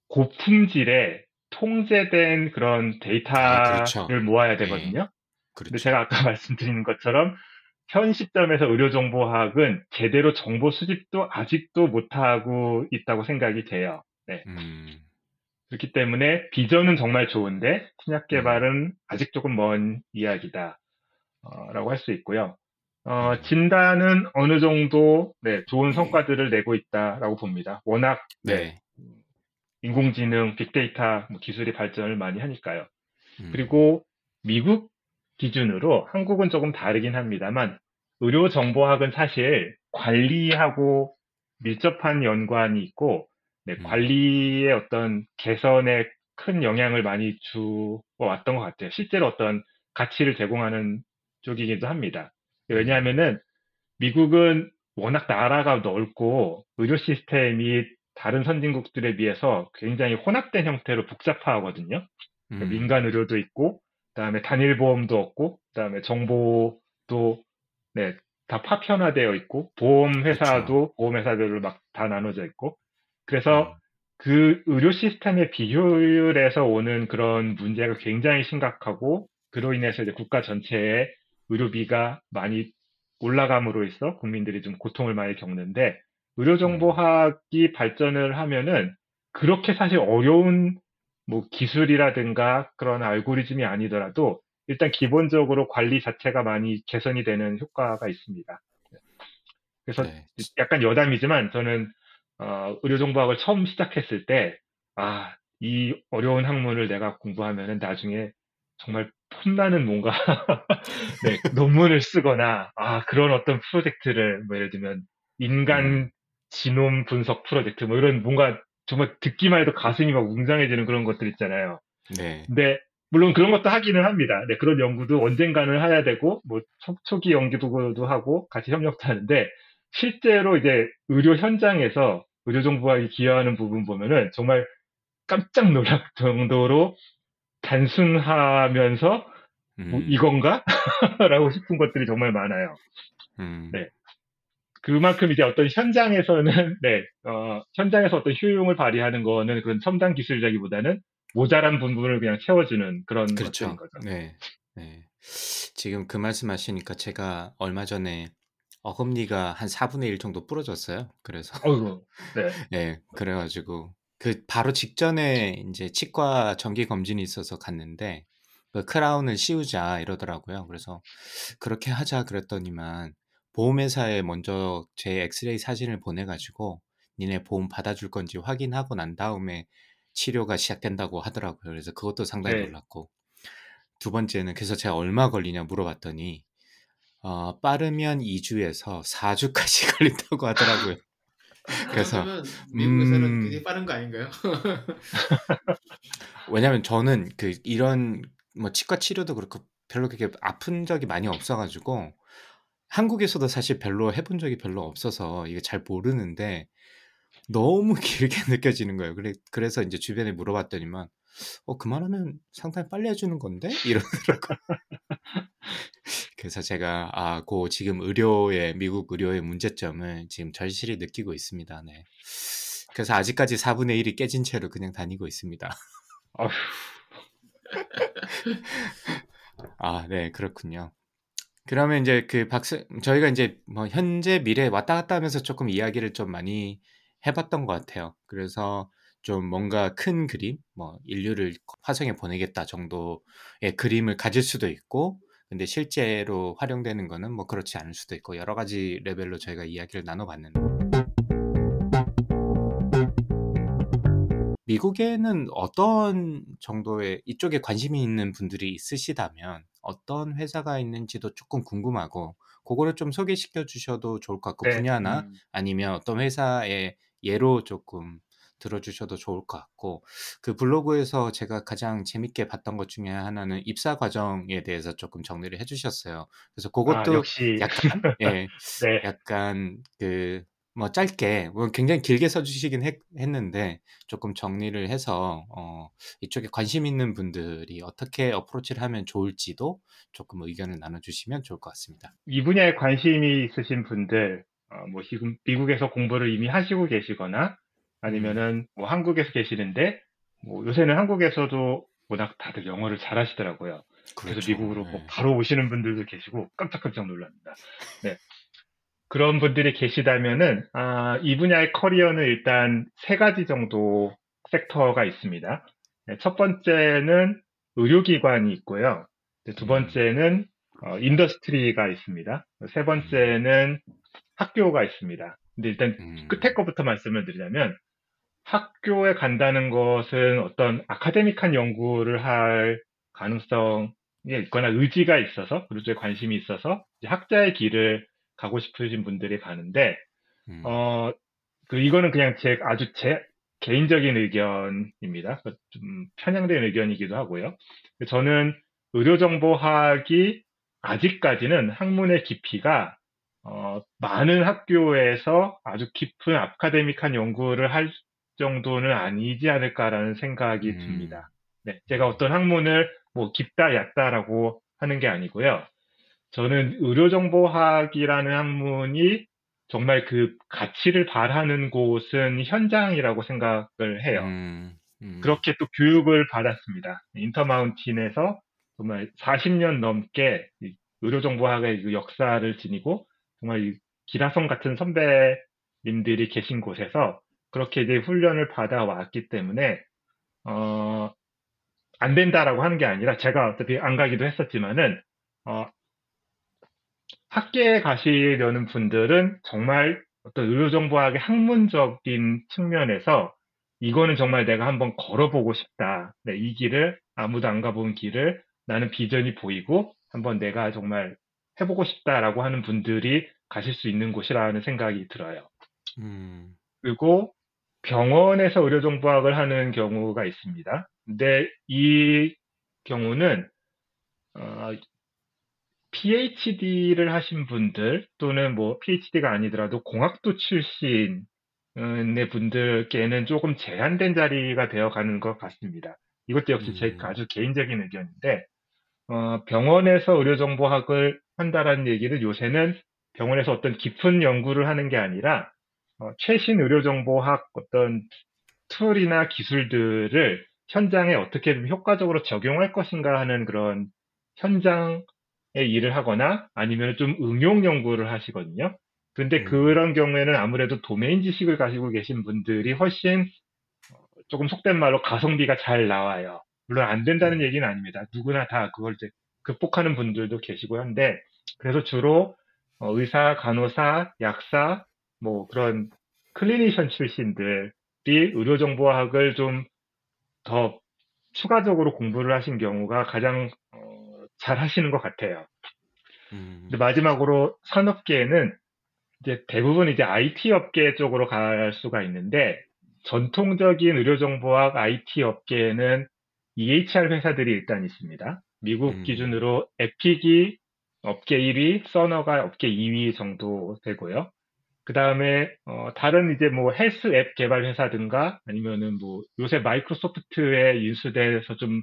고품질의 통제된 그런 데이터를 아, 그렇죠. 모아야 네. 되거든요. 근데 그렇죠. 제가 아까 말씀드린 것처럼 현 시점에서 의료정보학은 제대로 정보 수집도 아직도 못하고 있다고 생각이 돼요. 네. 음, 그렇기 때문에 비전은 정말 좋은데 신약 음. 개발은 아직 조금 먼 이야기다. 어, 라고 할 수 있고요. 어, 음. 진단은 어느 정도 네, 좋은 성과들을 내고 있다라고 봅니다. 워낙 네, 네. 인공지능, 빅데이터 뭐 기술이 발전을 많이 하니까요. 음, 그리고 미국 기준으로 한국은 조금 다르긴 합니다만 의료정보학은 사실 관리하고 밀접한 연관이 있고 네, 음. 관리의 어떤 개선에 큰 영향을 많이 주어왔던 것 같아요. 실제로 어떤 가치를 제공하는 쪽이기도 합니다. 왜냐하면은 미국은 워낙 나라가 넓고 의료 시스템이 다른 선진국들에 비해서 굉장히 혼합된 형태로 복잡하거든요. 그러니까 음. 민간 의료도 있고, 그다음에 단일 보험도 없고, 그다음에 정보도 네, 다 파편화되어 있고, 보험 회사도 보험 회사별로 막 다 나눠져 있고, 그래서 음. 그 의료 시스템의 비효율에서 오는 그런 문제가 굉장히 심각하고, 그로 인해서 이제 국가 전체의 의료비가 많이 올라감으로 있어 국민들이 좀 고통을 많이 겪는데, 의료정보학이 발전을 하면은 그렇게 사실 어려운 뭐 기술이라든가 그런 알고리즘이 아니더라도 일단 기본적으로 관리 자체가 많이 개선이 되는 효과가 있습니다. 그래서 네. 약간 여담이지만 저는 어, 의료정보학을 처음 시작했을 때, 아, 이 어려운 학문을 내가 공부하면은 나중에 정말 폼나는 뭔가 네, 논문을 쓰거나 아 그런 어떤 프로젝트를 뭐 예를 들면 인간 음. 지놈 분석 프로젝트 뭐 이런 뭔가 정말 듣기만 해도 가슴이 막 웅장해지는 그런 것들 있잖아요. 네. 근데 물론 그런 것도 하기는 합니다. 네, 그런 연구도 언젠가는 해야 되고 뭐 초, 기 연구도 하고 같이 협력도 하는데 실제로 이제 의료 현장에서 의료 정보학이 기여하는 부분 보면은 정말 깜짝 놀랄 정도로 단순하면서 뭐 음. 이건가? 라고 싶은 것들이 정말 많아요. 음. 네. 그만큼 이제 어떤 현장에서는, 네, 어, 현장에서 어떤 효용을 발휘하는 거는 그런 첨단 기술이라기보다는 모자란 부분을 그냥 채워주는 그런 그렇죠. 거죠. 네. 네. 지금 그 말씀하시니까 제가 얼마 전에 어금니가 한 4분의 1 정도 부러졌어요. 그래서 어이구, 네. 네, 그래가지고 그 바로 직전에 이제 치과 정기 검진이 있어서 갔는데 그 크라운을 씌우자 이러더라고요. 그래서 그렇게 하자 그랬더니만 보험회사에 먼저 제 엑스레이 사진을 보내가지고 니네 보험 받아줄 건지 확인하고 난 다음에 치료가 시작된다고 하더라고요. 그래서 그것도 상당히 네. 놀랐고 두 번째는 그래서 제가 얼마 걸리냐 물어봤더니 어, 빠르면 2주에서 4주까지 걸린다고 하더라고요. 그래서 미국에서는 음. 굉장히 빠른 거 아닌가요? 왜냐면 저는 그 이런 뭐 치과 치료도 그렇고 별로 그렇게 아픈 적이 많이 없어가지고 한국에서도 사실 별로 해본 적이 별로 없어서 이게 잘 모르는데 너무 길게 느껴지는 거예요. 그래, 그래서 이제 주변에 물어봤더니만 어 그만하면 상당히 빨리 해주는 건데 이러더라고. 그래서 제가 아고 지금 의료의 미국 의료의 문제점을 지금 절실히 느끼고 있습니다. 네. 그래서 아직까지 4분의 1이 깨진 채로 그냥 다니고 있습니다. 아, 네, 그렇군요. 그러면 이제 그 박스 저희가 이제 뭐 현재 미래 왔다 갔다 하면서 조금 이야기를 좀 많이 해봤던 것 같아요. 그래서 좀 뭔가 큰 그림, 뭐 인류를 화성에 보내겠다 정도의 그림을 가질 수도 있고, 근데 실제로 활용되는 거는 뭐 그렇지 않을 수도 있고 여러 가지 레벨로 저희가 이야기를 나눠봤는데. 미국에는 어떤 정도의 이쪽에 관심이 있는 분들이 있으시다면 어떤 회사가 있는지도 조금 궁금하고 그거를 좀 소개시켜 주셔도 좋을 것 같고 네. 분야나 음. 아니면 어떤 회사의 예로 조금 들어주셔도 좋을 것 같고 그 블로그에서 제가 가장 재밌게 봤던 것 중에 하나는 입사 과정에 대해서 조금 정리를 해주셨어요. 그래서 아, 그것도 역시, 약간 예 네. 약간 그 뭐 짧게 뭐 굉장히 길게 써주시긴 했, 는데 조금 정리를 해서 어, 이쪽에 관심 있는 분들이 어떻게 어프로치를 하면 좋을지도 조금 의견을 나눠주시면 좋을 것 같습니다. 이 분야에 관심이 있으신 분들, 어, 뭐 지금 미국에서 공부를 이미 하시고 계시거나 아니면은 뭐 한국에서 계시는데 뭐 요새는 한국에서도 워낙 다들 영어를 잘하시더라고요. 그래서 그렇죠. 미국으로 네. 뭐 바로 오시는 분들도 계시고 깜짝깜짝 놀랍니다. 네. 그런 분들이 계시다면은 아, 이 분야의 커리어는 일단 세 가지 정도 sector가 있습니다. 네, 첫 번째는 의료기관이 있고요. 네, 두 음. 번째는 어, industry가 있습니다. 세 번째는 학교가 있습니다. 근데 일단 음. 끝에 거부터 말씀을 드리자면 학교에 간다는 것은 어떤 academic한 연구를 할 가능성이 있거나 의지가 있어서 의료에 관심이 있어서 학자의 길을 가고 싶으신 분들이 가는데 음. 어, 그 이거는 그냥 제 아주 제 개인적인 의견입니다. 그좀 편향된 의견이기도 하고요. 저는 의료정보학이 아직까지는 학문의 깊이가 어, 많은 학교에서 아주 깊은 아카데믹한 연구를 할 정도는 아니지 않을까라는 생각이 음. 듭니다. 네, 제가 어떤 학문을 뭐 깊다 얕다라고 하는 게 아니고요. 저는 의료정보학이라는 학문이 정말 그 가치를 발하는 곳은 현장이라고 생각을 해요. 음, 음. 그렇게 또 교육을 받았습니다. 인터마운틴에서 정말 40년 넘게 이 의료정보학의 그 역사를 지니고 정말 이 기라성 같은 선배님들이 계신 곳에서 그렇게 이제 훈련을 받아왔기 때문에 어, 안 된다라고 하는 게 아니라 제가 어차피 안 가기도 했었지만은 어, 학계에 가시려는 분들은 정말 어떤 의료정보학의 학문적인 측면에서 이거는 정말 내가 한번 걸어보고 싶다. 네, 이 길을 아무도 안 가본 길을 나는 비전이 보이고 한번 내가 정말 해보고 싶다라고 하는 분들이 가실 수 있는 곳이라는 생각이 들어요. 음, 그리고 병원에서 의료정보학을 하는 경우가 있습니다. 근데 이 경우는 어, PhD를 하신 분들 또는 뭐 PhD가 아니더라도 공학도 출신의 분들께는 조금 제한된 자리가 되어가는 것 같습니다. 이것도 역시 제 음. 아주 개인적인 의견인데 어, 병원에서 의료정보학을 한다라는 얘기는 요새는 병원에서 어떤 깊은 연구를 하는 게 아니라 어, 최신 의료정보학 어떤 tool이나 기술들을 현장에 어떻게 좀 효과적으로 적용할 것인가 하는 그런 현장의 일을 하거나 아니면 좀 응용 연구를 하시거든요. 근데 음. 그런 경우에는 아무래도 도메인 지식을 가지고 계신 분들이 훨씬 어, 조금 속된 말로 가성비가 잘 나와요. 물론 안 된다는 음. 얘기는 아닙니다. 누구나 다 그걸 극복하는 분들도 계시고 한데 그래서 주로 어, 의사, 간호사, 약사, 뭐 그런 클리니션 출신들이 의료정보학을 좀 더 추가적으로 공부를 하신 경우가 가장 어, 잘 하시는 것 같아요. 음, 마지막으로 산업계에는 이제 대부분 이제 IT 업계 쪽으로 갈 수가 있는데 전통적인 의료정보학 IT 업계에는 EHR 회사들이 일단 있습니다. 미국 음. 기준으로 에픽이 업계 1위, 서너가 업계 2위 정도 되고요. 그 다음에 어, 다른 이제 뭐 헬스 앱 개발 회사든가 아니면은 뭐 요새 마이크로소프트에 인수돼서 좀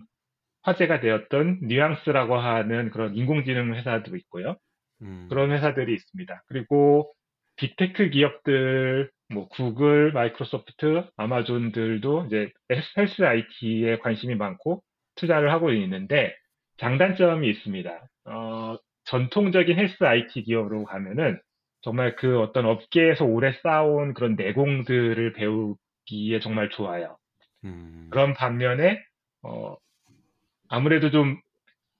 화제가 되었던 Nuance라고 하는 그런 인공지능 회사도 있고요. 음, 그런 회사들이 있습니다. 그리고 빅테크 기업들, 뭐 구글, 마이크로소프트, 아마존들도 이제 헬스 IT에 관심이 많고 투자를 하고 있는데 장단점이 있습니다. 어, 전통적인 헬스 IT 기업으로 가면은 정말 그 어떤 업계에서 오래 쌓아온 그런 내공들을 배우기에 정말 좋아요. 음, 그런 반면에 어, 아무래도 좀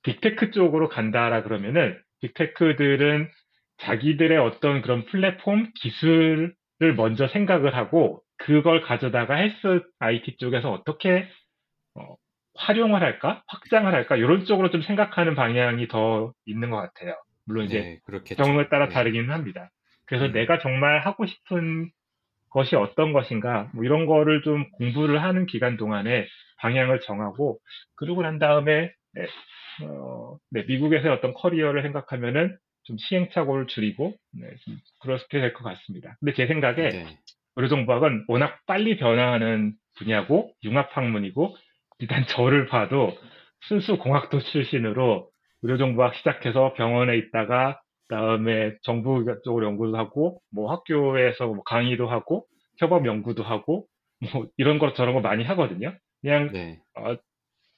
빅테크 쪽으로 간다라 그러면은 빅테크들은 자기들의 어떤 그런 플랫폼 기술을 먼저 생각을 하고 그걸 가져다가 헬스 IT 쪽에서 어떻게 어, 활용을 할까, 확장을 할까 이런 쪽으로 좀 생각하는 방향이 더 있는 것 같아요. 물론 이제 네. 경우에 따라 네. 다르기는 합니다. 그래서 음. 내가 정말 하고 싶은 것이 어떤 것인가, 뭐 이런 거를 좀 공부를 하는 기간 동안에 방향을 정하고, 그러고 난 다음에, 네, 어, 네, 미국에서의 어떤 커리어를 생각하면은 좀 시행착오를 줄이고, 네, 좀 그렇게 될 것 같습니다. 근데 제 생각에 네. 의료정보학은 워낙 빨리 변화하는 분야고, 융합학문이고, 일단 저를 봐도 순수 공학도 출신으로 의료정보학 시작해서 병원에 있다가 그다음에 정부 쪽으로 연구도 하고 뭐 학교에서 뭐 강의도 하고 협업 연구도 하고 뭐 이런 것 저런 거 많이 하거든요. 그냥 네. 어,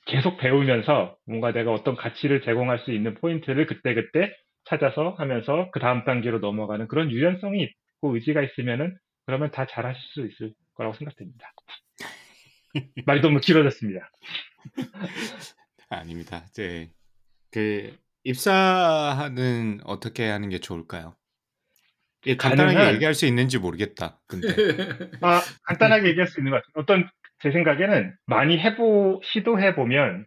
계속 배우면서 뭔가 내가 어떤 가치를 제공할 수 있는 포인트를 그때그때 찾아서 하면서 그 다음 단계로 넘어가는 그런 유연성이 있고 의지가 있으면은 그러면 다 잘하실 수 있을 거라고 생각됩니다. 말이 너무 길어졌습니다. 아닙니다. 네. 그 입사는 어떻게 하는 게 좋을까요? 예, 간단하게 가능한- 얘기할 수 있는지 모르겠다. 근데 아, 간단하게 얘기할 수 있는 것 같아요. 어떤 제 생각에는 많이 해보 시도해 보면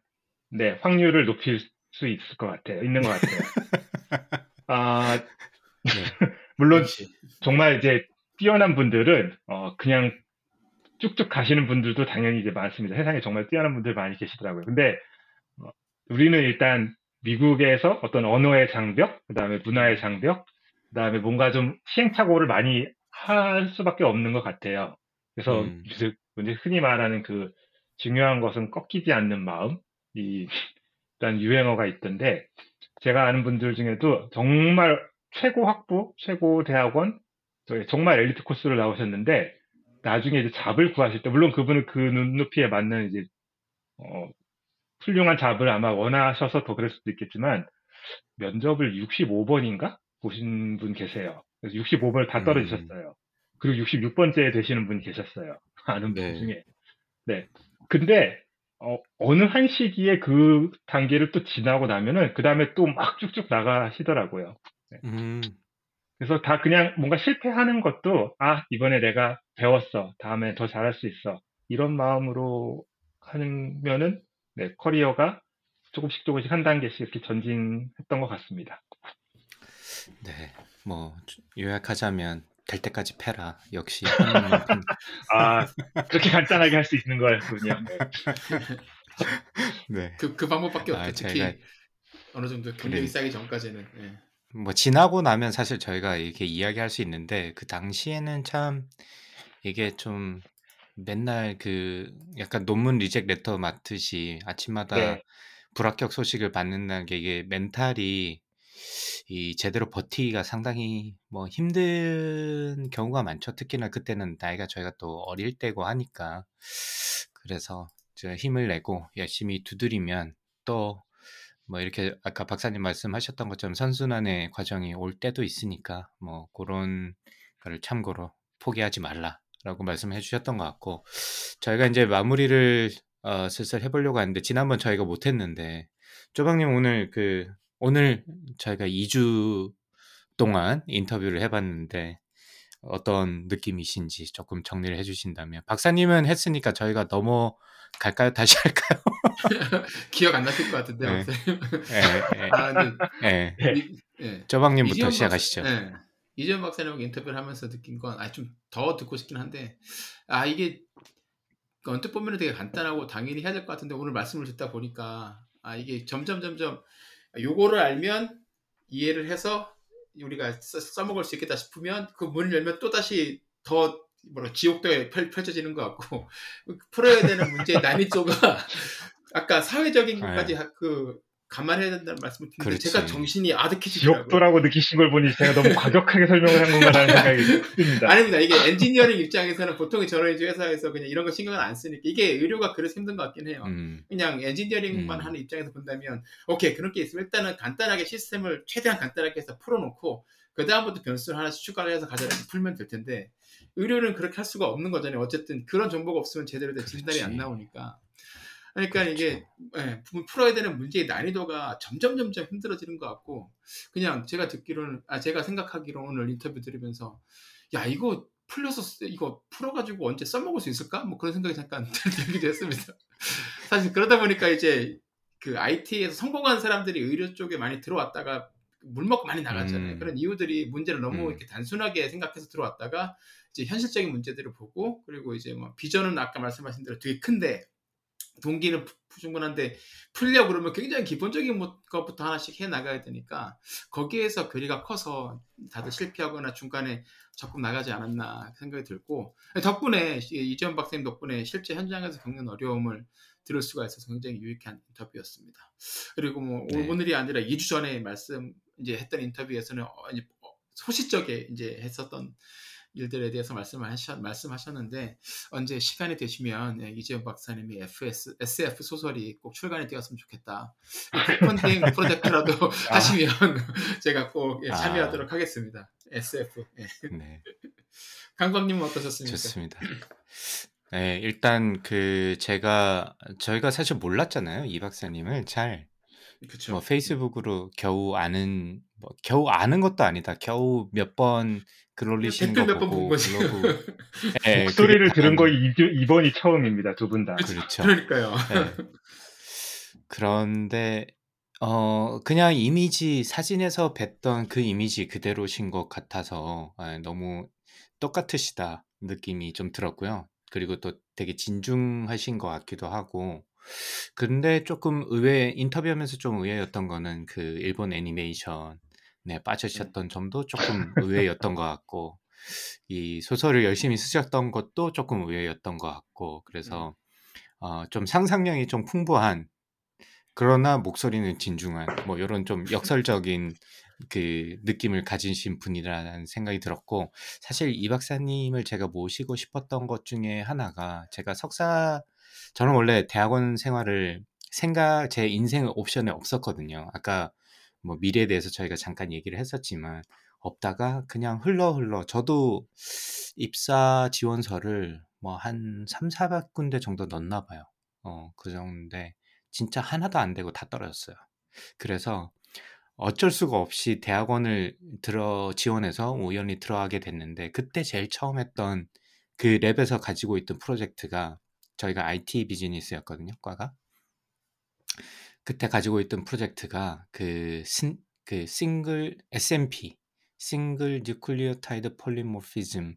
네 확률을 높일 수 있을 것 같아요. 있는 것 같아요. 아 네. 물론 그렇지. 정말 이제 뛰어난 분들은 어, 그냥 쭉쭉 가시는 분들도 당연히 이제 많습니다. 세상에 정말 뛰어난 분들 많이 계시더라고요. 근데 어, 우리는 일단 미국에서 어떤 언어의 장벽, 그 다음에 문화의 장벽, 그 다음에 뭔가 좀 시행착오를 많이 할 수밖에 없는 것 같아요. 그래서 음. 이제 흔히 말하는 그 중요한 것은 꺾이지 않는 마음 이 일단 유행어가 있던데 제가 아는 분들 중에도 정말 최고 학부, 최고 대학원, 정말 엘리트 코스를 나오셨는데 나중에 이제 잡을 구하실 때 물론 그분은 그 눈높이에 맞는 이제 어, 훌륭한 잡을 아마 원하셔서 더 그럴 수도 있겠지만 면접을 65번인가 보신 분 계세요. 그래서 65번을 다 음. 떨어지셨어요. 그리고 66번째 되시는 분이 계셨어요. 아는 분 네. 중에. 네. 근데 어, 어느 한 시기에 그 단계를 또 지나고 나면은 그 다음에 또 막 쭉쭉 나가시더라고요. 음. 그래서 다 그냥 뭔가 실패하는 것도 아 이번에 내가 배웠어 다음에 더 잘할 수 있어 이런 마음으로 하면은 네 커리어가 조금씩 조금씩 한 단계씩 이렇게 전진했던 것 같습니다. 네. 뭐 요약하자면 될 때까지 패라. 역시. 아 그렇게 간단하게 할 수 있는 거였군요. 네. 네. 그, 그 방법밖에 없죠. 아, 특히 어느 정도 그래. 쌓이기 전까지는. 예. 뭐 지나고 나면 사실 저희가 이렇게 이야기할 수 있는데 그 당시에는 참 이게 좀 맨날 그 약간 논문 리젝 레터 맡듯이 아침마다 네. 불합격 소식을 받는다는 게 이게 멘탈이 이 제대로 버티기가 상당히 뭐 힘든 경우가 많죠. 특히나 그때는 나이가 저희가 또 어릴 때고 하니까. 그래서 저 힘을 내고 열심히 두드리면 또 뭐 이렇게 아까 박사님 말씀하셨던 것처럼 선순환의 과정이 올 때도 있으니까 뭐 그런 거를 참고로 포기하지 말라라고 말씀해 주셨던 것 같고. 저희가 이제 마무리를 어, 슬슬 해보려고 하는데 지난번 저희가 못했는데. 쪼박님 오늘 그 오늘 저희가 2주 동안 인터뷰를 해봤는데 어떤 느낌이신지 조금 정리를 해주신다면 박사님은 했으니까 저희가 넘어갈까요? 다시 할까요? 기억 안 나실 것 같은데. 네. 박사님. 예, 예, 아, 예. 네. 이- 예. 쪼박님부터 이재용 시작하시죠. 예. 이재용 박사님하고 인터뷰를 하면서 느낀 건, 아, 좀 더 듣고 싶긴 한데, 아, 이게 언뜻 보면 되게 간단하고 당연히 해야 될 것 같은데, 오늘 말씀을 듣다 보니까, 아, 이게 점점, 점점, 요거를 알면 이해를 해서 우리가 써, 써먹을 수 있겠다 싶으면 그 문을 열면 또 다시 더 뭐라 지옥도에 펼, 펼쳐지는 것 같고 풀어야 되는 문제의 난이도가 아까 사회적인 네. 것까지 하- 그 감안해야 된다는 말씀을 드렸는데 그렇지. 제가 정신이 아득해지더라고요. 지옥도라고 느끼신 걸 보니 제가 너무 과격하게 설명을 한 건가라는 생각이 듭니다. 아닙니다. 이게 엔지니어링 입장에서는 보통 저런 회사에서 그냥 이런 거 신경을 안 쓰니까 이게 의료가 그래서 힘든 것 같긴 해요. 음, 그냥 엔지니어링만 음. 하는 입장에서 본다면 오케이 그런 게 있으면 일단은 간단하게 시스템을 최대한 간단하게 해서 풀어놓고 그 다음부터 변수를 하나씩 추가를 해서 가져다 풀면 될 텐데 의료는 그렇게 할 수가 없는 거잖아요. 어쨌든 그런 정보가 없으면 제대로 된 진단이 그렇지. 안 나오니까. 그러니까 그렇죠. 이게 예, 부- 풀어야 되는 문제의 난이도가 점점 점점 힘들어지는 것 같고 그냥 제가 듣기로는 아 제가 생각하기로 오늘 인터뷰 들으면서 야 이거 풀려서 쓰- 이거 풀어가지고 언제 써먹을 수 있을까? 뭐 그런 생각이 잠깐 들기도 했습니다. 사실 그러다 보니까 이제 그 IT에서 성공한 사람들이 의료 쪽에 많이 들어왔다가 물 먹고 많이 나갔잖아요. 음. 그런 이유들이 문제를 너무 음. 이렇게 단순하게 생각해서 들어왔다가 이제 현실적인 문제들을 보고 그리고 이제 뭐 비전은 아까 말씀하신 대로 되게 큰데 동기는 부- 충분한데 풀려 그러면 굉장히 기본적인 뭐- 것부터 하나씩 해 나가야 되니까 거기에서 괴리가 커서 다들 실패하거나 중간에 적금 나가지 않았나 생각이 들고 덕분에 이- 이재현 박사님 덕분에 실제 현장에서 겪는 어려움을 들을 수가 있어서 굉장히 유익한 인터뷰였습니다. 그리고 뭐 네. 오늘이 아니라 2주 전에 말씀 이제 했던 인터뷰에서는 어, 이제 소시적에 이제 했었던 일들에 대해서 말씀하셨, 말씀하셨는데 언제 시간이 되시면 예, 이재현 박사님이 FS, SF 소설이 꼭 출간이 되었으면 좋겠다. 펀딩 프로젝트라도 하시면 제가 꼭 예, 아. 참여하도록 하겠습니다. SF. 예. 네. 강박님은 어떠셨습니까? 좋습니다. 네, 일단 그 제가 저희가 사실 몰랐잖아요. 이 박사님을 잘. 그쵸. 뭐 페이스북으로 겨우 아는 뭐 겨우 아는 것도 아니다. 겨우 몇 번 글 올리시는 거 댓글 몇번 보고 본 거지. 블로그 예, 목소리를 들은 단- 거 이, 이번이 처음입니다. 두 분 다. 그렇죠. 그러니까요. 네. 그런데 어 그냥 이미지 사진에서 뵀던 그 이미지 그대로신 것 같아서 아, 너무 똑같으시다 느낌이 좀 들었고요. 그리고 또 되게 진중하신 것 같기도 하고. 근데 조금 의외 인터뷰하면서 좀 의외였던 거는 그 일본 애니메이션 네, 빠지셨던 점도 조금 의외였던 것 같고 이 소설을 열심히 쓰셨던 것도 조금 의외였던 것 같고 그래서 어, 좀 상상력이 좀 풍부한 그러나 목소리는 진중한 뭐 이런 좀 역설적인 그 느낌을 가지신 분이라는 생각이 들었고 사실 이 박사님을 제가 모시고 싶었던 것 중에 하나가 제가 석사 저는 원래 대학원 생활을 생각 제 인생 옵션에 없었거든요. 아까 뭐 미래에 대해서 저희가 잠깐 얘기를 했었지만 없다가 그냥 흘러 흘러 저도 입사 지원서를 뭐 한 3, 400군데 정도 넣었나 봐요. 어, 그 정도인데 진짜 하나도 안 되고 다 떨어졌어요. 그래서 어쩔 수가 없이 대학원을 들어 지원해서 우연히 들어가게 됐는데 그때 제일 처음 했던 그 랩에서 가지고 있던 프로젝트가 저희가 IT 비즈니스였거든요, 과가. 그때 가지고 있던 프로젝트가 그, 신, 그 single SNP, single nucleotide polymorphism,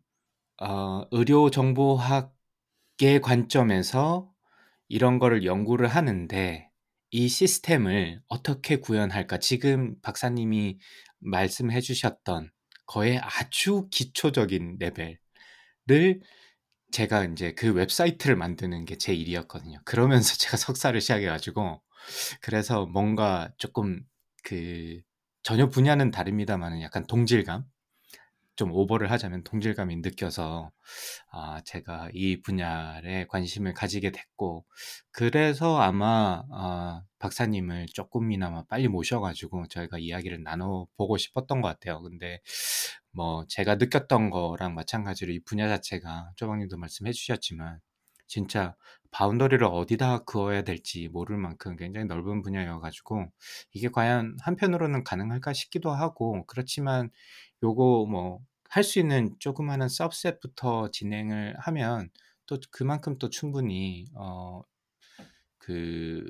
어, 의료 정보학의 관점에서 이런 거를 연구를 하는데 이 시스템을 어떻게 구현할까? 지금 박사님이 말씀해 주셨던 거의 아주 기초적인 레벨을 제가 이제 그 웹사이트를 만드는 게 제 일이었거든요. 그러면서 제가 석사를 시작해 가지고 그래서 뭔가 조금 그 전혀 분야는 다릅니다만은 약간 동질감 좀 오버를 하자면 동질감이 느껴서 아, 제가 이 분야에 관심을 가지게 됐고 그래서 아마 아, 박사님을 조금이나마 빨리 모셔가지고 저희가 이야기를 나눠보고 싶었던 것 같아요. 근데 뭐 제가 느꼈던 거랑 마찬가지로 이 분야 자체가 조방님도 말씀해 주셨지만 진짜 바운더리를 어디다 그어야 될지 모를 만큼 굉장히 넓은 분야여가지고 이게 과연 한편으로는 가능할까 싶기도 하고 그렇지만 요거 뭐 할 수 있는 조그마한 서브셋부터 진행을 하면 또 그만큼 또 충분히 어 그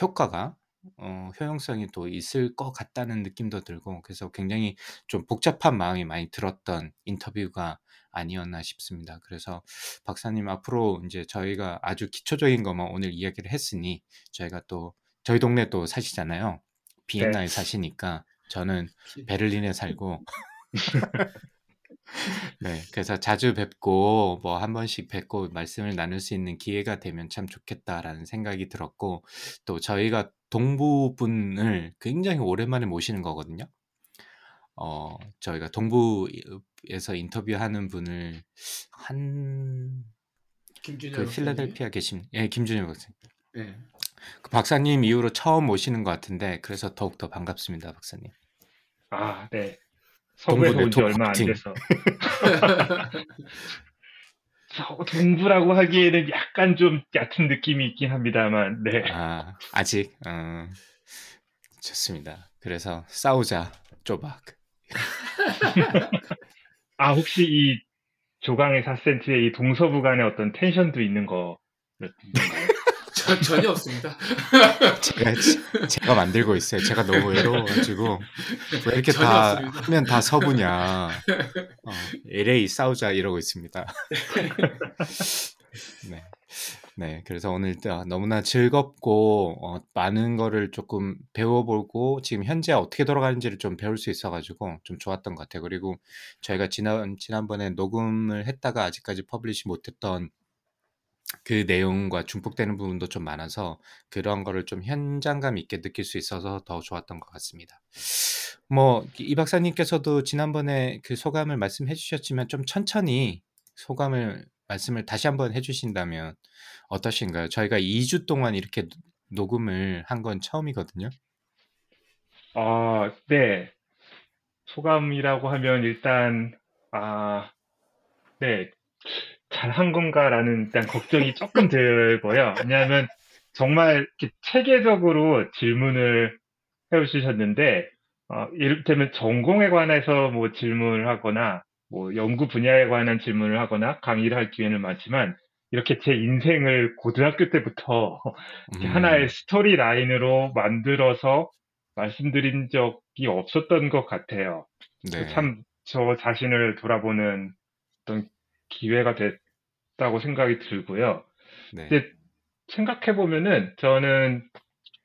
효과가 어 효용성이 또 있을 것 같다는 느낌도 들고 그래서 굉장히 좀 복잡한 마음이 많이 들었던 인터뷰가 아니었나 싶습니다. 그래서 박사님 앞으로 이제 저희가 아주 기초적인 것만 오늘 이야기를 했으니 저희가 또 저희 동네 또 사시잖아요. 비엔나에 네. 사시니까 저는 베를린에 살고 네, 그래서 자주 뵙고 뭐 한 번씩 뵙고 말씀을 나눌 수 있는 기회가 되면 참 좋겠다라는 생각이 들었고 또 저희가 동부분을 굉장히 오랜만에 모시는 거거든요. 어, 저희가 동부에서 인터뷰하는 분을 한그 박사님. 필라델피아 계신 예, 김준일 박사님. 네. 그 박사님 이후로 처음 모시는 것 같은데 그래서 더욱 더 반갑습니다, 박사님. 아, 네. 동부 서부에서 온지 네트워크 얼마 안. 돼서. 서- 동부라고 하기에는 약간 좀 얕은 느낌이 있긴 합니다만, 네. 아, 아직 어, 좋습니다. 그래서 싸우자, 쪼박. 아, 혹시 이 조강의 4cm의 이 동서부 간의 어떤 텐션도 있는 거, 저, 전혀 없습니다. 제가 제가 만들고 있어요. 제가 너무 외로워가지고 왜 이렇게 다 없습니다. 하면 다 서부냐. 어, LA 싸우자 이러고 있습니다. 네. 네, 그래서 오늘 또 너무나 즐겁고 어, 많은 거를 조금 배워보고 지금 현재 어떻게 돌아가는지를 좀 배울 수 있어가지고 좀 좋았던 것 같아요. 그리고 저희가 지난 지난번에 녹음을 했다가 아직까지 publish 못했던 그 내용과 중복되는 부분도 좀 많아서 그런 거를 좀 현장감 있게 느낄 수 있어서 더 좋았던 것 같습니다. 뭐 이 박사님께서도 지난번에 그 소감을 말씀해 주셨지만 좀 천천히 소감을 말씀을 다시 한번 해 주신다면 어떠신가요? 저희가 2주 동안 이렇게 녹음을 한 건 처음이거든요. 아, 네. 소감이라고 하면 일단, 아, 네. 잘한 건가라는 일단 걱정이 조금 들고요. 왜냐하면 정말 이렇게 체계적으로 질문을 해주셨는데, 어, 이를테면 전공에 관해서 뭐 질문을 하거나, 뭐 연구 분야에 관한 질문을 하거나 강의를 할 기회는 많지만, 이렇게 제 인생을 고등학교 때부터 음, 하나의 스토리 라인으로 만들어서 말씀드린 적이 없었던 것 같아요. 네. 참 저 자신을 돌아보는 어떤 기회가 됐다고 생각이 들고요. 네. 생각해 보면은 저는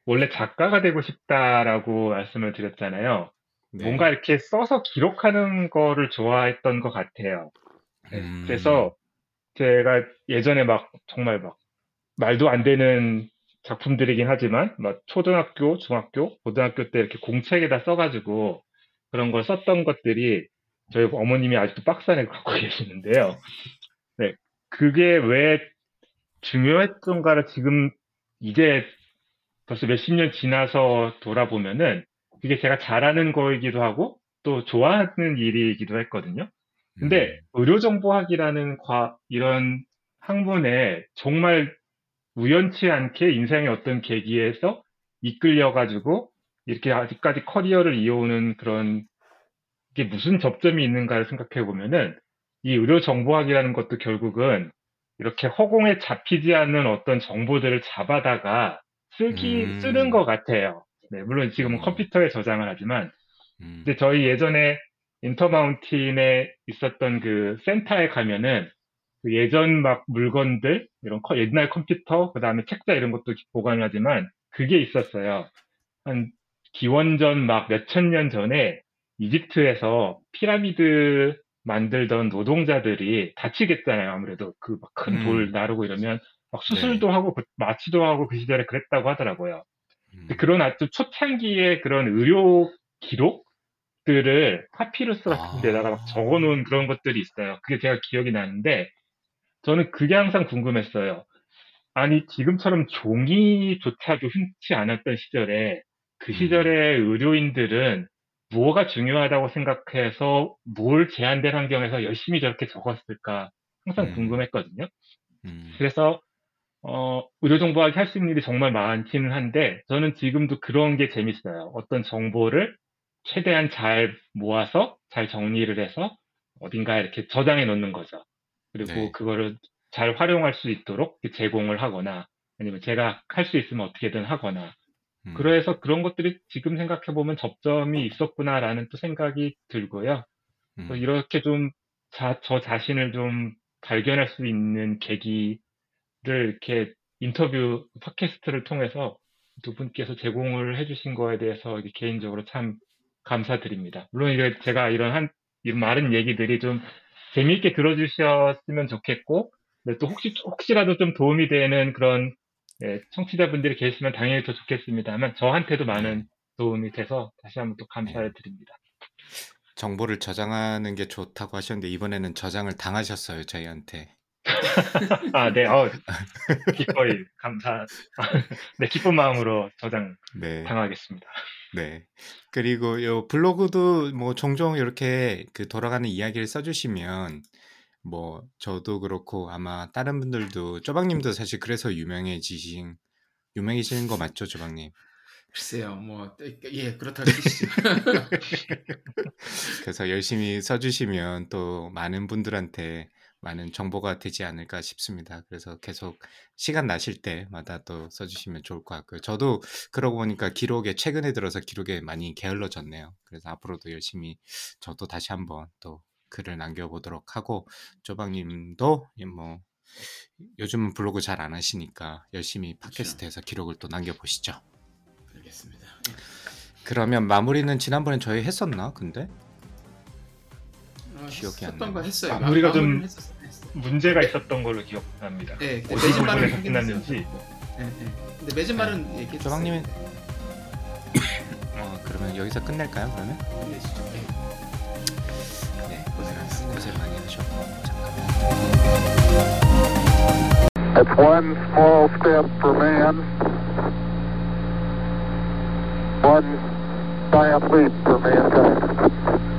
원래 작가가 되고 싶다라고 말씀을 드렸잖아요. 네. 뭔가 이렇게 써서 기록하는 거를 좋아했던 것 같아요. 네, 음. 그래서 제가 예전에 막 정말 막 말도 안 되는 작품들이긴 하지만 막 초등학교, 중학교, 고등학교 때 이렇게 공책에다 써가지고 그런 걸 썼던 것들이 저희 어머님이 아직도 박스 안에 갖고 계시는데요. 네, 그게 왜 중요했던가를 지금 이제 벌써 몇십 년 지나서 돌아보면은 그게 제가 잘하는 거이기도 하고 또 좋아하는 일이기도 했거든요. 근데 음. 의료정보학이라는 과 이런 학문에 정말 우연치 않게 인생의 어떤 계기에서 이끌려가지고 이렇게 아직까지 커리어를 이어오는 그런 게 무슨 접점이 있는가를 생각해 보면은 이 의료 정보학이라는 것도 결국은 이렇게 허공에 잡히지 않는 어떤 정보들을 잡아다가 쓰기 음. 쓰는 것 같아요. 네, 물론 지금은 음. 컴퓨터에 저장을 하지만 음. 근데 저희 예전에 인터마운틴에 있었던 그 센터에 가면은 그 예전 막 물건들 이런 커- 옛날 컴퓨터 그다음에 책자 이런 것도 보관을 하지만 그게 있었어요. 한 기원전 막 몇천 년 전에 이집트에서 피라미드 만들던 노동자들이 다치겠잖아요. 아무래도 그막큰 음. 돌 나르고 이러면 막 수술도 하고 그- 마취도 하고 그 시절에 그랬다고 하더라고요. 음. 그런 아주 초창기의 그런 의료 기록들을 파피루스 같은 아. 데다가 막 적어놓은 그런 것들이 있어요. 그게 제가 기억이 나는데 저는 그게 항상 궁금했어요. 아니 지금처럼 종이조차도 흔치 않았던 시절에 그 음. 시절의 의료인들은 무엇가 중요하다고 생각해서 뭘 제한된 환경에서 열심히 저렇게 적었을까 항상 음. 궁금했거든요. 음. 그래서 어, 의료정보학이 할 수 있는 일이 정말 많기는 한데 저는 지금도 그런 게 재밌어요. 어떤 정보를 최대한 잘 모아서 잘 정리를 해서 어딘가에 이렇게 저장해 놓는 거죠. 그리고 네. 그거를 잘 활용할 수 있도록 제공을 하거나 아니면 제가 할 수 있으면 어떻게든 하거나 음. 그래서 그런 것들이 지금 생각해 보면 접점이 있었구나라는 또 생각이 들고요. 음. 또 이렇게 좀 자, 저 자신을 좀 발견할 수 있는 계기를 이렇게 인터뷰 팟캐스트를 통해서 두 분께서 제공을 해주신 거에 대해서 개인적으로 참 감사드립니다. 물론 이게 제가 이런 한 이런 많은 얘기들이 좀 재미있게 들어주셨으면 좋겠고, 근데 또 혹시 혹시라도 좀 도움이 되는 그런 예, 청취자분들이 계시면 당연히 더 좋겠습니다만 저한테도 많은 도움이 돼서 다시 한번 또 감사를 드립니다. 정보를 저장하는 게 좋다고 하셨는데 이번에는 저장을 당하셨어요, 저희한테. 아, 네, 어, 기꺼이 감사, 네, 기쁜 마음으로 저장 네. 당하겠습니다. 네. 그리고 요 블로그도 뭐 종종 이렇게 그 돌아가는 이야기를 써주시면 뭐 저도 그렇고 아마 다른 분들도 쪼박님도 사실 그래서 유명해지신 유명해지는 거 맞죠, 쪼박님? 글쎄요, 뭐, 예, 그렇다고 치시죠. 그래서 열심히 써주시면 또 많은 분들한테 많은 정보가 되지 않을까 싶습니다. 그래서 계속 시간 나실 때마다 또 써주시면 좋을 것 같고요. 저도 그러고 보니까 기록에 최근에 들어서 기록에 많이 게을러졌네요. 그래서 앞으로도 열심히 저도 다시 한번 또 글을 남겨보도록 하고 쪼박님도 뭐 요즘은 블로그 잘 안 하시니까 열심히 팟캐스트에서 기록을 또 남겨보시죠. 알겠습니다. 그러면 마무리는 지난번에 저희 했었나? 근데 어, 기억이 안 나네. 했어요. 마무리가 좀 마무리는 했었어요. 문제가 있었던 걸로 기억납니다. 네, 근데 매진 말은 끝났는지. 네, 네. 근데 매진 말은 얘기했어요. 조방님은 어, 그러면 여기서 끝낼까요? 그러면 네, 진짜. 네. 네 고생 고생 많이 하셨고 잠깐만. It's one small step for man, one giant leap for mankind.